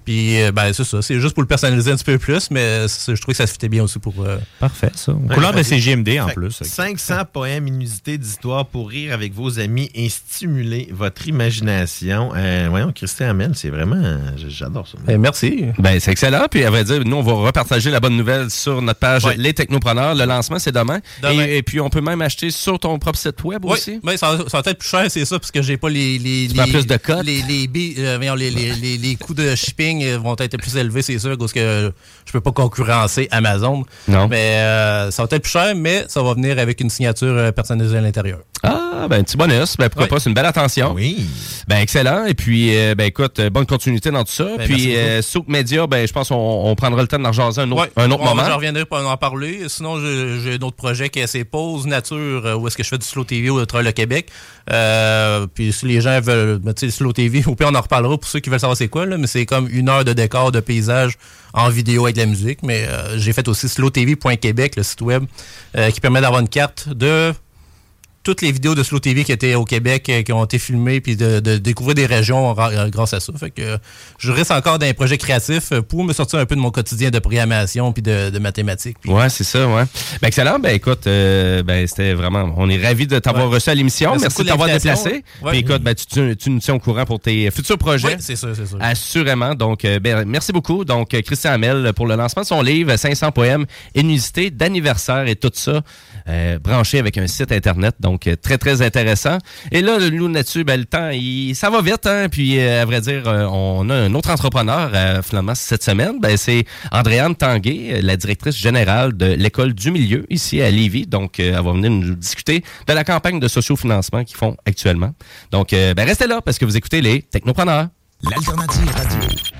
Puis euh, ben c'est ça, c'est juste pour le personnaliser un petit peu plus, mais je trouvais que ça se fitait bien aussi pour euh, Parfait, ça. Ouais, Couleur de. CGMD en Fait plus. 500 poèmes inusités d'histoire pour rire avec vos amis et stimuler votre imagination. Euh, voyons, Christian Hamel, c'est vraiment. J'adore ça. Ben, merci. Ben, c'est excellent. Puis, à vrai dire, nous, on va repartager la bonne nouvelle sur notre page Ouais. Les Technopreneurs. Le lancement, c'est demain. Demain. Et, et puis, on peut même acheter sur ton propre site web Oui, aussi. ben, ça, ça va être plus cher, c'est ça, parce que j'ai pas les. les, Tu les plus de cotes? Les, les, billes, voyons, les, les, les, les coûts de shipping vont être plus élevés, c'est sûr, parce que je peux pas concurrencer Amazon. Non. Mais euh, ça va être plus cher, mais ça va venir avec une signature euh, personnalisée à l'intérieur. Ah, ben, un petit bonus. Ben, pourquoi Oui. pas? C'est une belle attention. Oui. Ben, excellent. Et puis, euh, ben, écoute, bonne continuité dans tout ça. Ben, puis, euh, Souk Media, ben, je pense qu'on on prendra le temps de leur jaser un autre, Ouais. un autre Bon, moment. Je reviendrai pour en parler. Sinon, j'ai j'ai un autre projet qui est assez pause nature, où est-ce que je fais du slow TV au travers le Québec. Euh, puis si les gens veulent, ben, tu sais, le slow TV, au pire, on en reparlera pour ceux qui veulent savoir c'est quoi, là, mais c'est comme une de décor, de paysage en vidéo avec de la musique. Mais euh, j'ai fait aussi slowtv.québec, le site web, euh, qui permet d'avoir une carte de toutes les vidéos de Slow TV qui étaient au Québec, euh, qui ont été filmées, puis de, de découvrir des régions euh, grâce à ça. Fait que euh, je reste encore dans un projet créatif euh, pour me sortir un peu de mon quotidien de programmation puis de, de mathématiques. Puis- Ouais, c'est ça, ouais. Ben, excellent. Ben, écoute, euh, ben, c'était vraiment, on est ravis de t'avoir Ouais. reçu à l'émission. Merci de t'avoir déplacé. Ouais. Puis, écoute, ben, tu, tu- tu nous tiens au courant pour tes futurs projets. Oui, c'est sûr, c'est sûr. Assurément. Donc, ben, merci beaucoup. Donc, Christian Hamel pour le lancement de son livre 500 poèmes inusités d'anniversaire et tout ça. Euh, branché avec un site Internet. Donc, euh, très, très intéressant. Et là, nous, là-dessus, ben, le temps, il, ça va vite. Hein? Puis, euh, à vrai dire, euh, on a un autre entrepreneur, finalement, cette semaine. Ben, c'est Andréane Tanguay, la directrice générale de l'École du milieu, ici à Lévis. Donc, elle va venir nous discuter de la campagne de sociofinancement qu'ils font actuellement. Donc, ben, restez là parce que vous écoutez les Technopreneurs. L'alternative radio.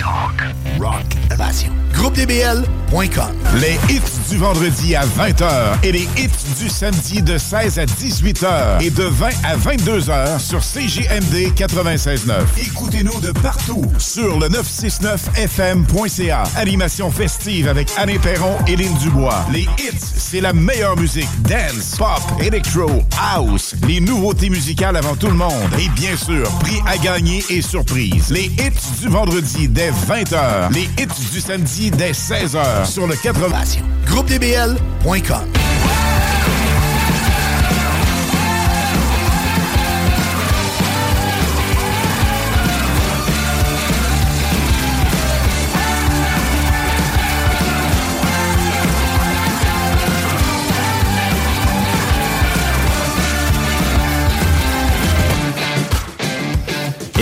Talk, rock, évasion. GroupeDBL.com. Les hits du vendredi à 20h et les hits du samedi de 16 à 18h et de 20 à 22h sur CJMD 96.9. Écoutez-nous de partout sur le 969fm.ca. Animation festive avec Anne Perron et Lynn Dubois. Les hits, c'est la meilleure musique. Dance, pop, electro, house. Les nouveautés musicales avant tout le monde. Et bien sûr, prix à gagner et surprise. Les hits du vendredi dès 20h. Les hits du samedi dès 16h sur le 80. GroupeDBL.com.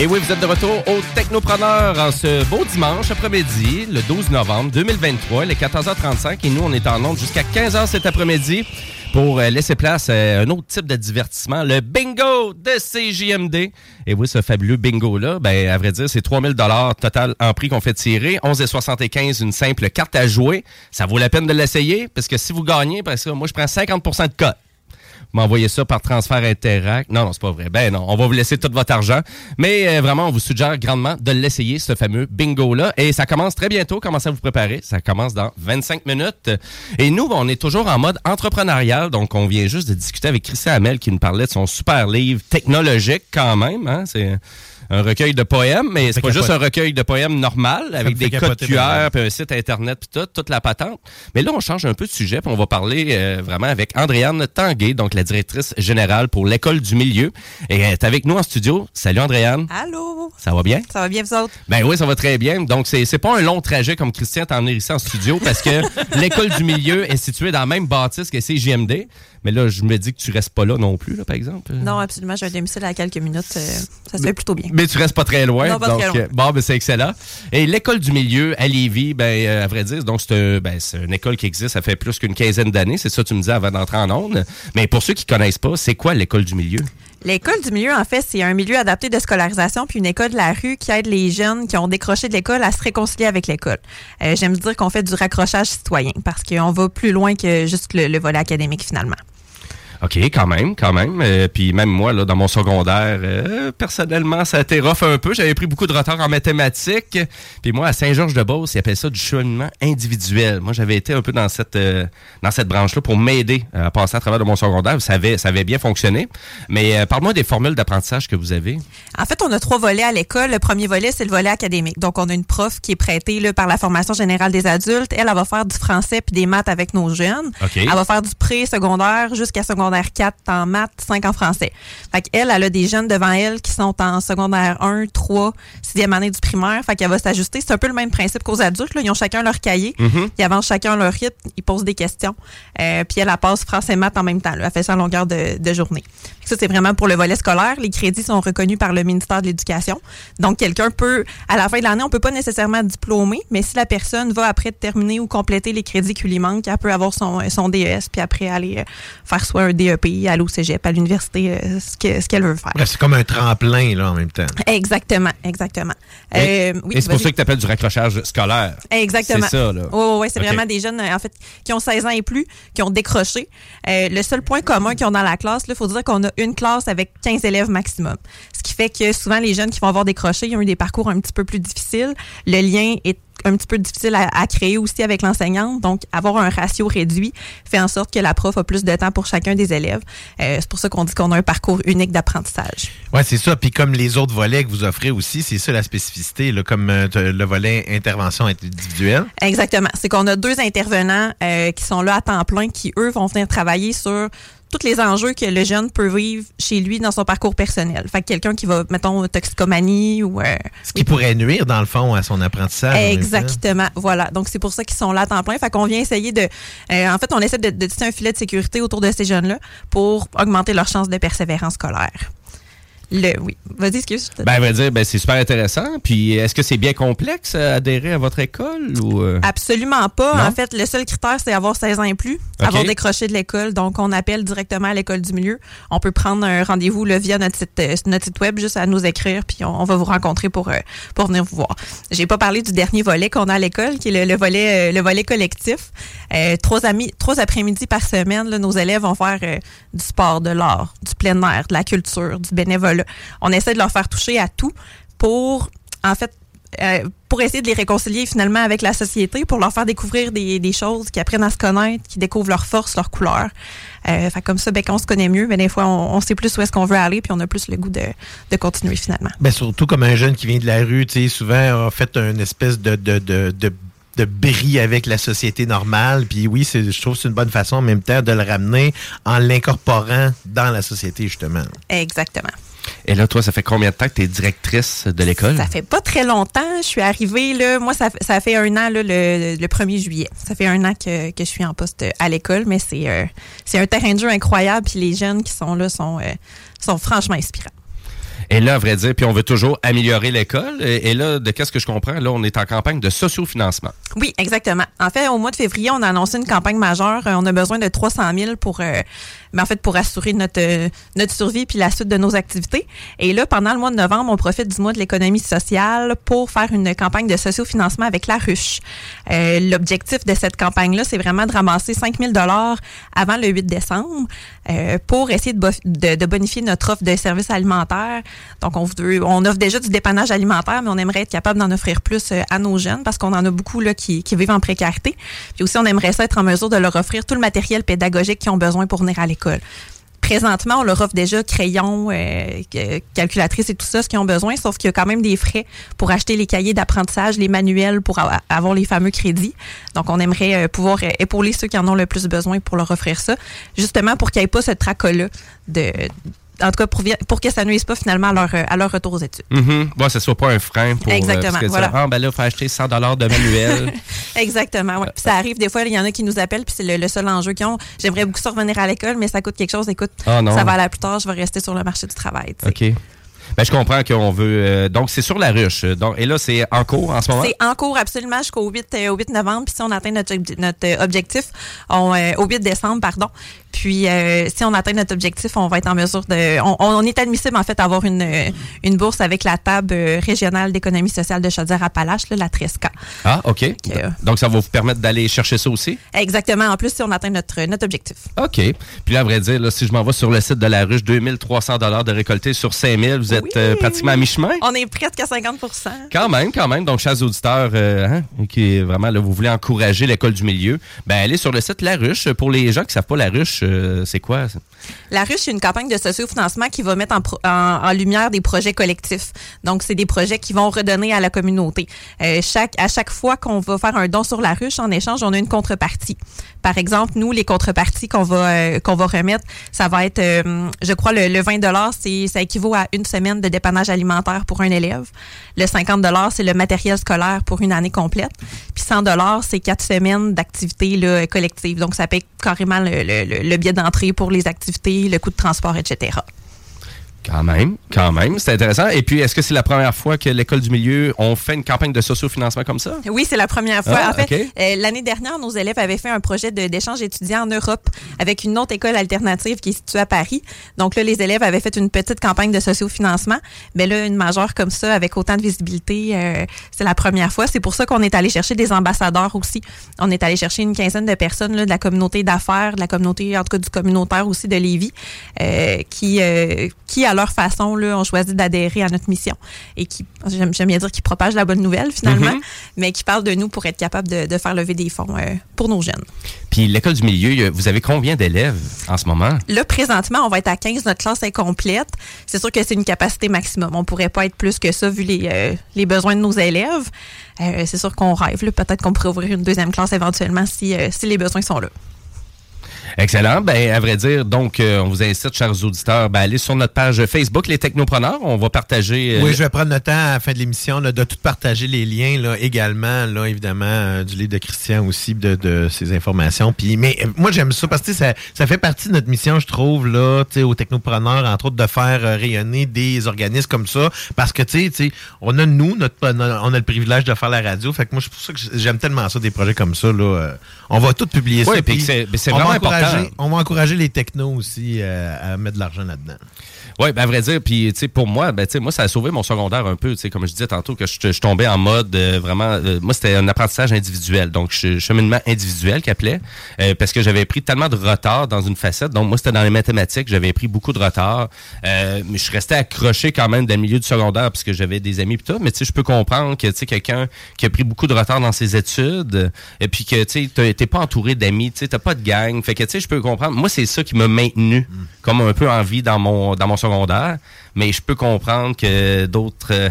Et oui, vous êtes de retour au Technopreneur en ce beau dimanche après-midi, le 12 novembre 2023, il est 14h35 et nous, on est en onde jusqu'à 15h cet après-midi pour euh, laisser place à un autre type de divertissement, le bingo de CJMD. Et oui, ce fabuleux bingo-là, ben, à vrai dire, c'est 3000 dollars total en prix qu'on fait tirer, 11,75 une simple carte à jouer. Ça vaut la peine de l'essayer parce que si vous gagnez, parce que moi, je prends 50% de cote m'envoyer ça par transfert Interact. Non, non, c'est pas vrai. Ben non, on va vous laisser tout votre argent. Mais euh, vraiment, on vous suggère grandement de l'essayer, ce fameux bingo-là. Et ça commence très bientôt. Commencez à vous préparer. Ça commence dans 25 minutes. Et nous, on est toujours en mode entrepreneurial. Donc, on vient juste de discuter avec Christian Hamel qui nous parlait de son super livre technologique quand même. Hein? C'est un recueil de poèmes, mais c'est pas juste un recueil de poèmes normal avec des codes QR puis un site internet puis tout, toute la patente. Mais là, on change un peu de sujet puis on va parler euh, vraiment avec Andréane Tanguay, donc la directrice générale pour l'école du milieu. Et elle est avec nous en studio. Salut Andréane. Allô? Ça va bien? Ça va bien, vous autres? Ben oui, ça va très bien. Donc, c'est c'est pas un long trajet comme Christian t'a emmené ici en studio parce que l'école du milieu est située dans la même bâtisse que CJMD. Mais là, je me dis que tu restes pas là non plus, là, par exemple. Non, absolument. J'ai un domicile à quelques minutes. euh, ça se fait plutôt bien. Mais tu restes pas très loin. Non, pas donc, très loin. euh, bon, ben, c'est excellent. Et l'école du milieu à Lévis, ben, euh, à vrai dire, donc c'est un- ben, c'est une école qui existe, ça fait plus qu'une quinzaine d'années. C'est ça que tu me disais avant d'entrer en onde. Mais pour ceux qui connaissent pas, c'est quoi l'école du milieu? L'école du milieu, en fait, c'est un milieu adapté de scolarisation puis une école de la rue qui aide les jeunes qui ont décroché de l'école à se réconcilier avec l'école. Euh, J'aime dire qu'on fait du raccrochage citoyen parce qu'on va plus loin que juste le, le volet académique finalement. OK, quand même, quand même. Euh, puis même moi, là, dans mon secondaire, euh, personnellement, ça a été rough un peu. J'avais pris beaucoup de retard en mathématiques. Puis moi, à Saint-Georges-de-Beauce, ils appellent ça du cheminement individuel. Moi, j'avais été un peu dans cette euh, dans cette branche-là pour m'aider euh, à passer à travers de mon secondaire. Ça avait, ça avait bien fonctionné. Mais euh, parle-moi des formules d'apprentissage que vous avez. En fait, on a trois volets à l'école. Le premier volet, c'est le volet académique. Donc, on a une prof qui est prêtée là, par la formation générale des adultes. Elle, elle va faire du français puis des maths avec nos jeunes. OK. Elle va faire du pré-secondaire jusqu'à secondaire 4 en maths, 5 en français. Fait qu'elle, elle a des jeunes devant elle qui sont en secondaire 1, 3, 6e année du primaire. Fait qu'elle va s'ajuster. C'est un peu le même principe qu'aux adultes. Là. Ils ont chacun leur cahier. Mhm. Ils avancent chacun leur rythme. Ils posent des questions. Euh, puis elle, elle passe français maths en même temps. là. Elle fait ça en longueur de, de journée. Ça, c'est vraiment pour le volet scolaire. Les crédits sont reconnus par le ministère de l'Éducation. Donc, quelqu'un peut, à la fin de l'année, on peut pas nécessairement diplômer, mais si la personne va après terminer ou compléter les crédits qui lui manquent, elle peut avoir son, son DES, puis après aller euh, faire soit un DEP, aller au cégep, à l'université, euh, ce que- ce qu'elle veut faire. C'est comme un tremplin, là, en même temps. Exactement, exactement. Et, Euh, oui, et c'est pour ça que tu appelles du raccrochage scolaire. Exactement. C'est ça, là. Oui, c'est vraiment des jeunes, euh, en fait, qui ont 16 ans et plus, qui ont décroché. Euh, le seul point commun qu'ils ont dans la classe, il faut dire qu'on a une classe avec 15 élèves maximum. Ce qui fait que souvent, les jeunes qui vont avoir décroché, ils ont eu des parcours un petit peu plus difficiles. Le lien est un petit peu difficile à, à créer aussi avec l'enseignante. Donc, avoir un ratio réduit fait en sorte que la prof a plus de temps pour chacun des élèves. Euh, c'est pour ça qu'on dit qu'on a un parcours unique d'apprentissage. Ouais, c'est ça. Puis comme les autres volets que vous offrez aussi, c'est ça la spécificité, là, comme euh, le volet intervention individuelle. Exactement. C'est qu'on a deux intervenants euh, qui sont là à temps plein qui, eux, vont venir travailler sur tous les enjeux que le jeune peut vivre chez lui dans son parcours personnel. Fait que quelqu'un qui va, mettons, toxicomanie ou... euh, Ce qui pourrait nuire, dans le fond, à son apprentissage. Exactement, voilà. Donc, c'est pour ça qu'ils sont là à temps plein. Fait qu'on vient essayer de... euh, en fait, on essaie de, de tisser un filet de sécurité autour de ces jeunes-là pour augmenter leurs chances de persévérance scolaire. Le, oui. Vas-y, excuse. Ben, vrai dire, ben, c'est super intéressant. Puis, est-ce que c'est bien complexe adhérer à votre école ou. euh? Absolument pas. Non? En fait, le seul critère, c'est avoir 16 ans et plus, OK. avoir décroché de l'école. Donc, on appelle directement à l'école du milieu. On peut prendre un rendez-vous via notre site, euh, notre site web, juste à nous écrire, puis on, on va vous rencontrer pour, euh, pour venir vous voir. J'ai pas parlé du dernier volet qu'on a à l'école, qui est le, le volet, le volet collectif. Euh, trois, amis, trois après-midi par semaine, là, nos élèves vont faire euh, du sport, de l'art, du plein air, de la culture, du bénévolat. On essaie de leur faire toucher à tout pour, en fait, euh, pour essayer de les réconcilier finalement avec la société, pour leur faire découvrir des, des choses, qui apprennent à se connaître, qui découvrent leurs forces, leurs couleurs. Euh, fait comme ça, ben, quand on se connaît mieux, ben, des fois, on, on sait plus où est-ce qu'on veut aller, puis on a plus le goût de, de continuer finalement. Ben, surtout comme un jeune qui vient de la rue, tu sais, souvent a fait une espèce de, de, de, de, de bris avec la société normale. Puis oui, c'est- je trouve que c'est une bonne façon en même temps de le ramener en l'incorporant dans la société, justement. Exactement. Et là, toi, ça fait combien de temps que tu es directrice de l'école? Ça fait pas très longtemps. Je suis arrivée, là, moi, ça, ça fait un an, là, le, le 1er juillet. Ça fait un an que, que je suis en poste à l'école, mais c'est euh, c'est un terrain de jeu incroyable, puis les jeunes qui sont là sont, euh, sont franchement inspirants. Et là, à vrai dire, puis on veut toujours améliorer l'école. Et, là, de qu'est-ce que je comprends? Là, on est en campagne de sociofinancement. Oui, exactement. En fait, au mois de février, on a annoncé une campagne majeure. Euh, On a besoin de 300 000 pour, euh, mais en fait, pour assurer notre euh, notre survie puis la suite de nos activités. Et là, pendant le mois de novembre, on profite du mois de l'économie sociale pour faire une campagne de sociofinancement avec la ruche. Euh, L'objectif de cette campagne-là, c'est vraiment de ramasser 5 000 dollars avant le 8 décembre euh, pour essayer de, de, de bonifier notre offre de services alimentaires. Donc, on, veut, on offre déjà du dépannage alimentaire, mais on aimerait être capable d'en offrir plus euh, à nos jeunes parce qu'on en a beaucoup là, qui, qui vivent en précarité. Puis aussi, on aimerait ça être en mesure de leur offrir tout le matériel pédagogique qu'ils ont besoin pour venir à l'école. Présentement, on leur offre déjà crayons, euh, calculatrices et tout ça, ce qu'ils ont besoin, sauf qu'il y a quand même des frais pour acheter les cahiers d'apprentissage, les manuels pour avoir les fameux crédits. Donc, on aimerait euh, pouvoir euh, épauler ceux qui en ont le plus besoin pour leur offrir ça, justement pour qu'il n'y ait pas ce tracas-là de... En tout cas, pour, pour que ça nuise pas finalement à leur, euh, à leur retour aux études. Mhm. Bon, ça soit pas un frein pour. euh, Exactement, parce que voilà. ça, ah, ben là, il faut acheter 100 de manuel. Exactement, ouais. Puis ça arrive des fois, il y en a qui nous appellent, puis c'est le, le seul enjeu qu'ils ont. J'aimerais beaucoup ça revenir à l'école, mais ça coûte quelque chose. Écoute, Ah, ça va aller plus tard, je vais rester sur le marché du travail. OK. Ben, je comprends qu'on veut. euh, donc, c'est sur la ruche. Donc, et là, c'est en cours en ce moment? C'est en cours absolument jusqu'au 8, euh, au 8 novembre. Puis si on atteint notre, notre euh, objectif, on, euh, au 8 décembre, pardon. Puis euh, si on atteint notre objectif, on va être en mesure de... On, on est admissible en fait à avoir une, euh, une bourse avec la table euh, régionale d'économie sociale de Chaudière-Appalaches, la TRESCA. Ah, OK. Donc, ça va vous permettre d'aller chercher ça aussi? Exactement. En plus, si on atteint notre, notre objectif. OK. Puis là, à vrai dire, là, si je m'en vais sur le site de la ruche, 2300 de récolté sur 5000, vous êtes euh, pratiquement à mi-chemin? On est presque à 50% Quand même, quand même. Donc, chers auditeurs, euh, hein, qui vraiment, là, vous voulez encourager l'école du milieu, ben allez sur le site La Ruche. Pour les gens qui savent pas La Ruche, euh, c'est quoi? La Ruche, c'est une campagne de sociofinancement qui va mettre en, en- lumière des projets collectifs. Donc, c'est des projets qui vont redonner à la communauté. Euh, à chaque fois qu'on va faire un don sur la Ruche, en échange, on a une contrepartie. Par exemple, nous, les contreparties qu'on va, euh, qu'on va remettre, ça va être, euh, je crois, le, le 20 c'est ça équivaut à une semaine de dépannage alimentaire pour un élève. Le 50 c'est le matériel scolaire pour une année complète. Puis 100 c'est quatre semaines d'activités collectives. Donc, ça paye carrément le, le, le- billet d'entrée pour les activités, le coût de transport, etc. Quand même, quand même, c'est intéressant. Et puis, est-ce que c'est la première fois que l'école du milieu, on fait une campagne de sociofinancement comme ça? Oui, c'est la première fois. Ah, en fait, euh, l'année dernière, nos élèves avaient fait un projet d'échange étudiant en Europe avec une autre école alternative qui est située à Paris. Donc là, les élèves avaient fait une petite campagne de sociofinancement. Mais là, une majeure comme ça, avec autant de visibilité, euh, c'est la première fois. C'est pour ça qu'on est allé chercher des ambassadeurs aussi. On est allé chercher une quinzaine de personnes là, de la communauté d'affaires, de la communauté, en tout cas du communautaire aussi de Lévis, euh, qui, euh, qui, leur façon, là, ont choisi d'adhérer à notre mission et qui, j'aime j'aime bien dire, qui propagent la bonne nouvelle finalement, Mhm. mais qui parlent de nous pour être capable de, de faire lever des fonds euh, pour nos jeunes. Puis, l'école du milieu, vous avez combien d'élèves en ce moment? Là, présentement, on va être à 15, notre classe est complète. C'est sûr que c'est une capacité maximum. On pourrait pas être plus que ça vu les, euh, les besoins de nos élèves. Euh, c'est sûr qu'on rêve. là. Peut-être qu'on pourrait ouvrir une deuxième classe éventuellement si, euh, si les besoins sont là. Excellent. Ben, à vrai dire, donc, euh, on vous incite, chers auditeurs, ben, aller sur notre page Facebook, Les Technopreneurs. On va partager. euh, Oui, je vais prendre le temps à la fin de l'émission de tout partager les liens là, également, là, évidemment, euh, du livre de Christian aussi, de, de ses informations. Puis, mais euh, moi, j'aime ça parce que ça, ça fait partie de notre mission, je trouve, là, tu sais, aux technopreneurs, entre autres, de faire euh, rayonner des organismes comme ça. Parce que, tu sais, on a, nous, notre, on a le privilège de faire la radio. Fait que moi, c'est pour ça que j'aime tellement ça, des projets comme ça. Là, on va tout publier Ouais, ça. puis c'est- vraiment encourager-. On va encourager les technos aussi euh, à mettre de l'argent là-dedans. Oui, ben à vrai dire, puis pour moi, ben moi, ça a sauvé mon secondaire un peu, comme je disais tantôt, que je, je tombais en mode euh, vraiment, euh, moi, c'était un apprentissage individuel, donc che- cheminement individuel qui appelait, euh, parce que j'avais pris tellement de retard dans une facette, donc moi, c'était dans les mathématiques, j'avais pris beaucoup de retard, euh, mais je restais accroché quand même dans le milieu du secondaire, parce que j'avais des amis pis tout, mais je peux comprendre que, quelqu'un qui a pris beaucoup de retard dans ses études, euh, et puis que, tu t'es pas entouré d'amis, tu t'as pas de gang, fait que, je peux comprendre, moi, c'est ça qui m'a maintenu comme un peu en vie dans mon, dans mon secondaire, mais je peux comprendre que d'autres euh,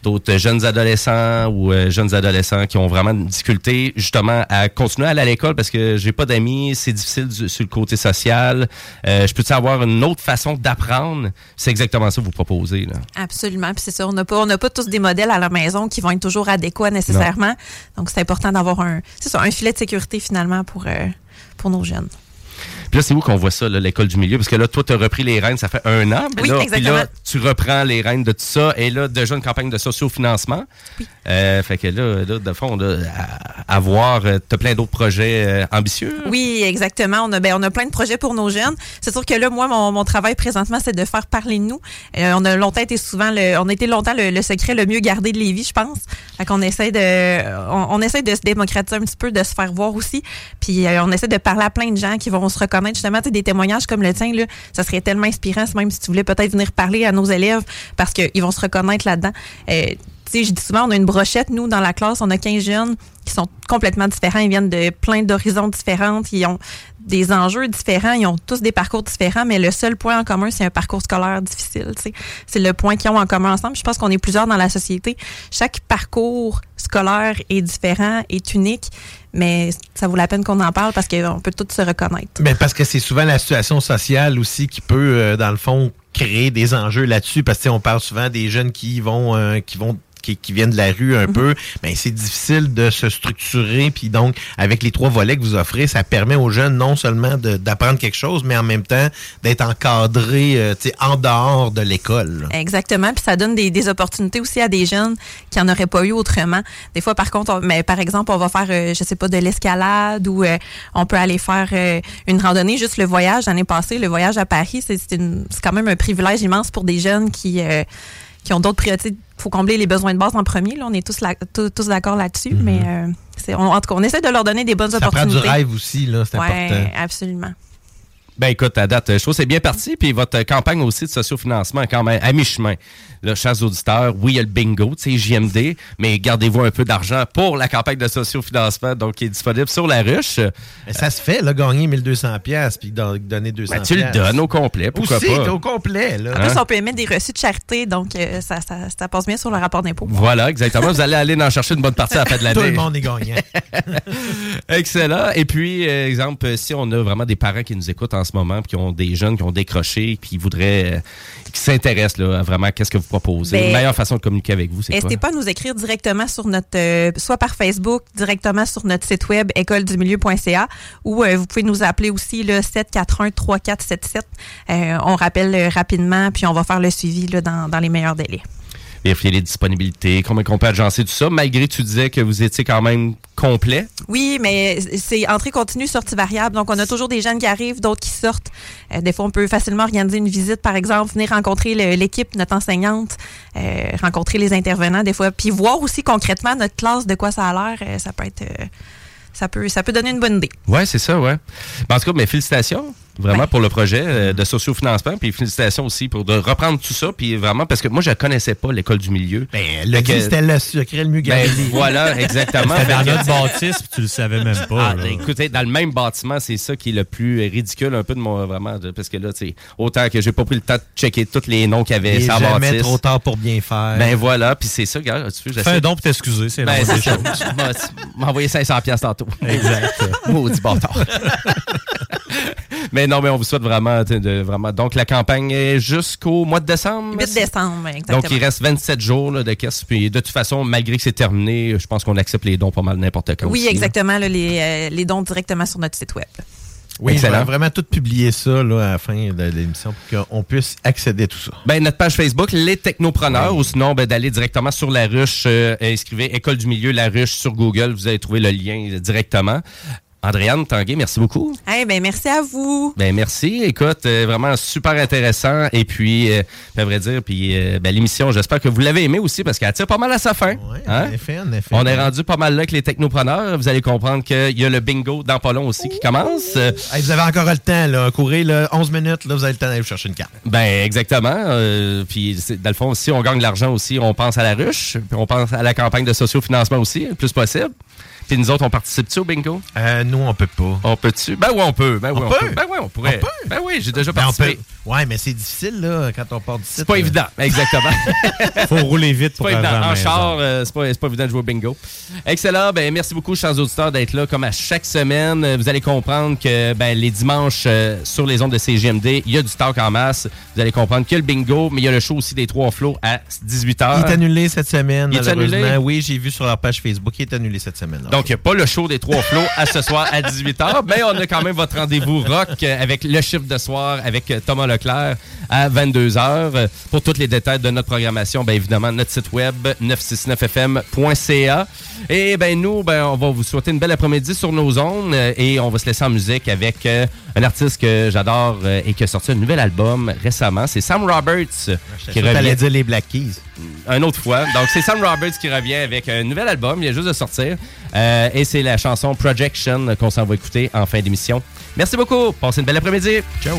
d'autres jeunes adolescents ou euh, jeunes adolescents qui ont vraiment une difficulté justement à continuer à aller à l'école parce que j'ai pas d'amis, c'est difficile du- sur le côté social. Euh, je peux-tu avoir une autre façon d'apprendre? C'est exactement ça que vous proposez. Là. Absolument. Puis c'est ça, on n'a pas, on n'a pas tous des modèles à la maison qui vont être toujours adéquats nécessairement. Donc c'est important d'avoir un, c'est ça, un filet de sécurité finalement pour, euh, pour nos jeunes. Puis là, c'est où qu'on voit ça, l'école du milieu? Parce que là, toi, tu as repris les rênes, ça fait un an. Oui, là, puis exactement. là, tu reprends les rênes de tout ça. Et là, déjà une campagne de sociofinancement. Euh, fait que là, là de fond, là, à, à voir, tu as plein d'autres projets euh, ambitieux. Oui, exactement. On a, ben, on a plein de projets pour nos jeunes. C'est sûr que là, moi, mon, mon travail présentement, c'est de faire parler de nous. Euh, on a longtemps été souvent, le, on a été longtemps le, le secret le mieux gardé de Lévis, je pense. Fait qu'on essaie de, on, on essaie de se démocratiser un petit peu, de se faire voir aussi. Puis euh, on essaie de parler à plein de gens qui vont se reconnaître justement. Tu sais, des témoignages comme le tien, là, ça serait tellement inspirant, même si tu voulais peut-être venir parler à nos élèves parce qu'ils vont se reconnaître là-dedans. Euh, tu sais, je dis souvent, on a une brochette, nous, dans la classe, on a 15 jeunes qui sont complètement différents. Ils viennent de plein d'horizons différents. Ils ont des enjeux différents. Ils ont tous des parcours différents, mais le seul point en commun, c'est un parcours scolaire difficile. tu sais. C'est le point qu'ils ont en commun ensemble. Je pense qu'on est plusieurs dans la société. Chaque parcours scolaire est différent, est unique, mais ça vaut la peine qu'on en parle parce qu'on peut tous se reconnaître. Ben, parce que c'est souvent la situation sociale aussi qui peut, euh, dans le fond, créer des enjeux là-dessus. Parce que on parle souvent des jeunes qui vont, euh, qui vont qui, qui viennent de la rue un peu, ben c'est difficile de se structurer. Puis donc, avec les trois volets que vous offrez, ça permet aux jeunes non seulement d'apprendre quelque chose, mais en même temps d'être encadrés euh, tu sais, en dehors de l'école. Exactement. Puis ça donne des, des opportunités aussi à des jeunes qui n'en auraient pas eu autrement. Des fois, par contre, on- mais par exemple, on va faire, euh, je sais pas, de l'escalade ou euh, on peut aller faire euh, une randonnée. Juste le voyage l'année passée, le voyage à Paris, c'est c'est une- c'est quand même un privilège immense pour des jeunes qui euh, qui ont d'autres priorités. Il faut combler les besoins de base en premier. Là, on est tous, là- tous, tous d'accord là-dessus. Mais euh, on- en tout cas, on essaie de leur donner des bonnes Ça prend opportunités. du rêve aussi, là, c'est Ouais, important. absolument. Ben écoute, à date, je trouve que c'est bien parti. Puis votre campagne aussi de sociofinancement est quand même à mi-chemin. Là, chers auditeurs, oui, il y a le bingo, tu sais, JMD, mais gardez-vous un peu d'argent pour la campagne de sociofinancement, donc qui est disponible sur la ruche. Mais ça se fait, là, gagner 1200 pièces puis don- donner 200 Ben, tu le donnes au complet, pourquoi Aussi, pas? au complet, là. En plus, on peut émettre des reçus de charité, donc euh, ça, ça, ça passe bien sur le rapport d'impôt. Voilà, exactement. Vous allez aller en chercher une bonne partie à la fin de l'année. Tout le monde est gagnant. Excellent. Et puis, euh, exemple, si on a vraiment des parents qui nous écoutent en ce moment, puis qui ont des jeunes qui ont décroché, puis qui voudraient, euh, qui s'intéressent là, à vraiment qu'est-ce que vous proposez, Ben, la meilleure façon de communiquer avec vous, c'est quoi? N'hésitez pas à nous écrire directement sur notre, euh, soit par Facebook, directement sur notre site web écoledumilieu.ca ou euh, vous pouvez nous appeler aussi le 741-3477. Euh, on rappelle rapidement, puis on va faire le suivi là, dans, dans les meilleurs délais. Vérifier les disponibilités, combien qu'on peut agencer tout ça, malgré tu disais que vous étiez quand même complet. Oui, mais c'est entrée continue, sortie variable. Donc, on a toujours des jeunes qui arrivent, d'autres qui sortent. Euh, des fois, on peut facilement organiser une visite, par exemple, venir rencontrer l'équipe, notre enseignante, euh, rencontrer les intervenants, des fois, puis voir aussi concrètement notre classe, de quoi ça a l'air. Euh, ça peut être... ça peut, ça peut donner une bonne idée. Ouais, c'est ça, ouais. Ben, en tout cas, mais félicitations vraiment pour le projet euh, de sociofinancement, puis félicitations aussi pour de reprendre tout ça, puis vraiment, parce que moi, je connaissais pas l'école du milieu. Ben, le dit, c'était le secret le mieux Ben, gardé. voilà, exactement. C'était dans que- notre bâtisse, puis tu le savais même pas. Ah, ben, écoutez, dans le même bâtiment, c'est ça qui est le plus ridicule un peu de mon vraiment de- parce que là, tu sais, autant que j'ai pas pris le temps de checker tous les noms qu'il y avait jamais bâtisse. trop tard pour bien faire. Ben voilà, puis c'est ça, gars, tu veux, Fais un don pour t'excuser, c'est la Ben, des choses. Envoyé 500 pièces tantôt. Exact. Maudit bâtard. mais non, mais on vous souhaite vraiment, de, vraiment. Donc, la campagne est jusqu'au mois de décembre. 8 décembre, exactement. Donc, il reste 27 jours là, de caisse. Puis, de toute façon, malgré que c'est terminé, je pense qu'on accepte les dons pas mal n'importe quand. Oui, aussi, là. exactement, là, les, euh, les dons directement sur notre site web. Oui, Excellent. vraiment tout publier ça là, à la fin de l'émission pour qu'on puisse accéder à tout ça. Ben, notre page Facebook, Les Technopreneurs, ou sinon ben, d'aller directement sur La Ruche, euh, inscrivez École du Milieu La Ruche sur Google, vous allez trouver le lien euh, directement. Andréane Tanguay, merci beaucoup. Eh ben, merci à vous. Ben merci. Écoute, euh, vraiment super intéressant. Et puis, euh, à vrai dire, puis euh, ben, l'émission, j'espère que vous l'avez aimé aussi parce qu'elle tire pas mal à sa fin. Hein? En effet, en effet. On est rendu pas mal là avec les technopreneurs. Vous allez comprendre qu'il y a le bingo dans pas long aussi qui commence. Hey, vous avez encore le temps, là. Courez là, 11 minutes, là, vous avez le temps d'aller vous chercher une carte. Ben exactement. Euh, puis dans le fond, si on gagne de l'argent aussi, on pense à la ruche, puis on pense à la campagne de sociofinancement aussi, le plus possible. Puis nous autres, on participe-tu au bingo? Euh, nous, on peut pas. On peut-tu? Ben oui, on peut. Ben oui, On on, peut? peut. Ben oui, on pourrait. On peut? Ben oui, j'ai déjà Ben, on participé. peut- Ouais, mais c'est difficile, là, quand on part d'ici. C'est pas évident, exactement. Faut rouler vite C'est pour pas évident. En char, euh, c'est pas, c'est pas évident de jouer au bingo. Excellent. Ben, merci beaucoup, chers auditeurs, d'être là comme à chaque semaine. Euh, Vous allez comprendre que ben, les dimanches euh, sur les ondes de CGMD, il y a du stock en masse. Vous allez comprendre qu'il y a le bingo, mais il y a le show aussi des trois flots à 18h. Il est annulé cette semaine, Il est malheureusement. annulé? Oui, j'ai vu sur leur page Facebook, il est annulé cette semaine. Donc, il n'y a pas le show des trois flots à ce soir à 18h, mais on a quand même votre rendez-vous rock avec le chiffre de soir avec Thomas Leclerc à 22h. Euh, Pour tous les détails de notre programmation, bien évidemment, notre site web 969fm.ca. Et ben nous, ben, on va vous souhaiter une belle après-midi sur nos ondes euh, et on va se laisser en musique avec euh, un artiste que j'adore euh, et qui a sorti un nouvel album récemment. C'est Sam Roberts qui revient dire les Black Keys. une autre fois. Donc, c'est Sam Roberts qui revient avec un nouvel album. Il vient juste de sortir. Euh, et c'est la chanson Projection qu'on s'en va écouter en fin d'émission. Merci beaucoup. Passez une belle après-midi. Ciao.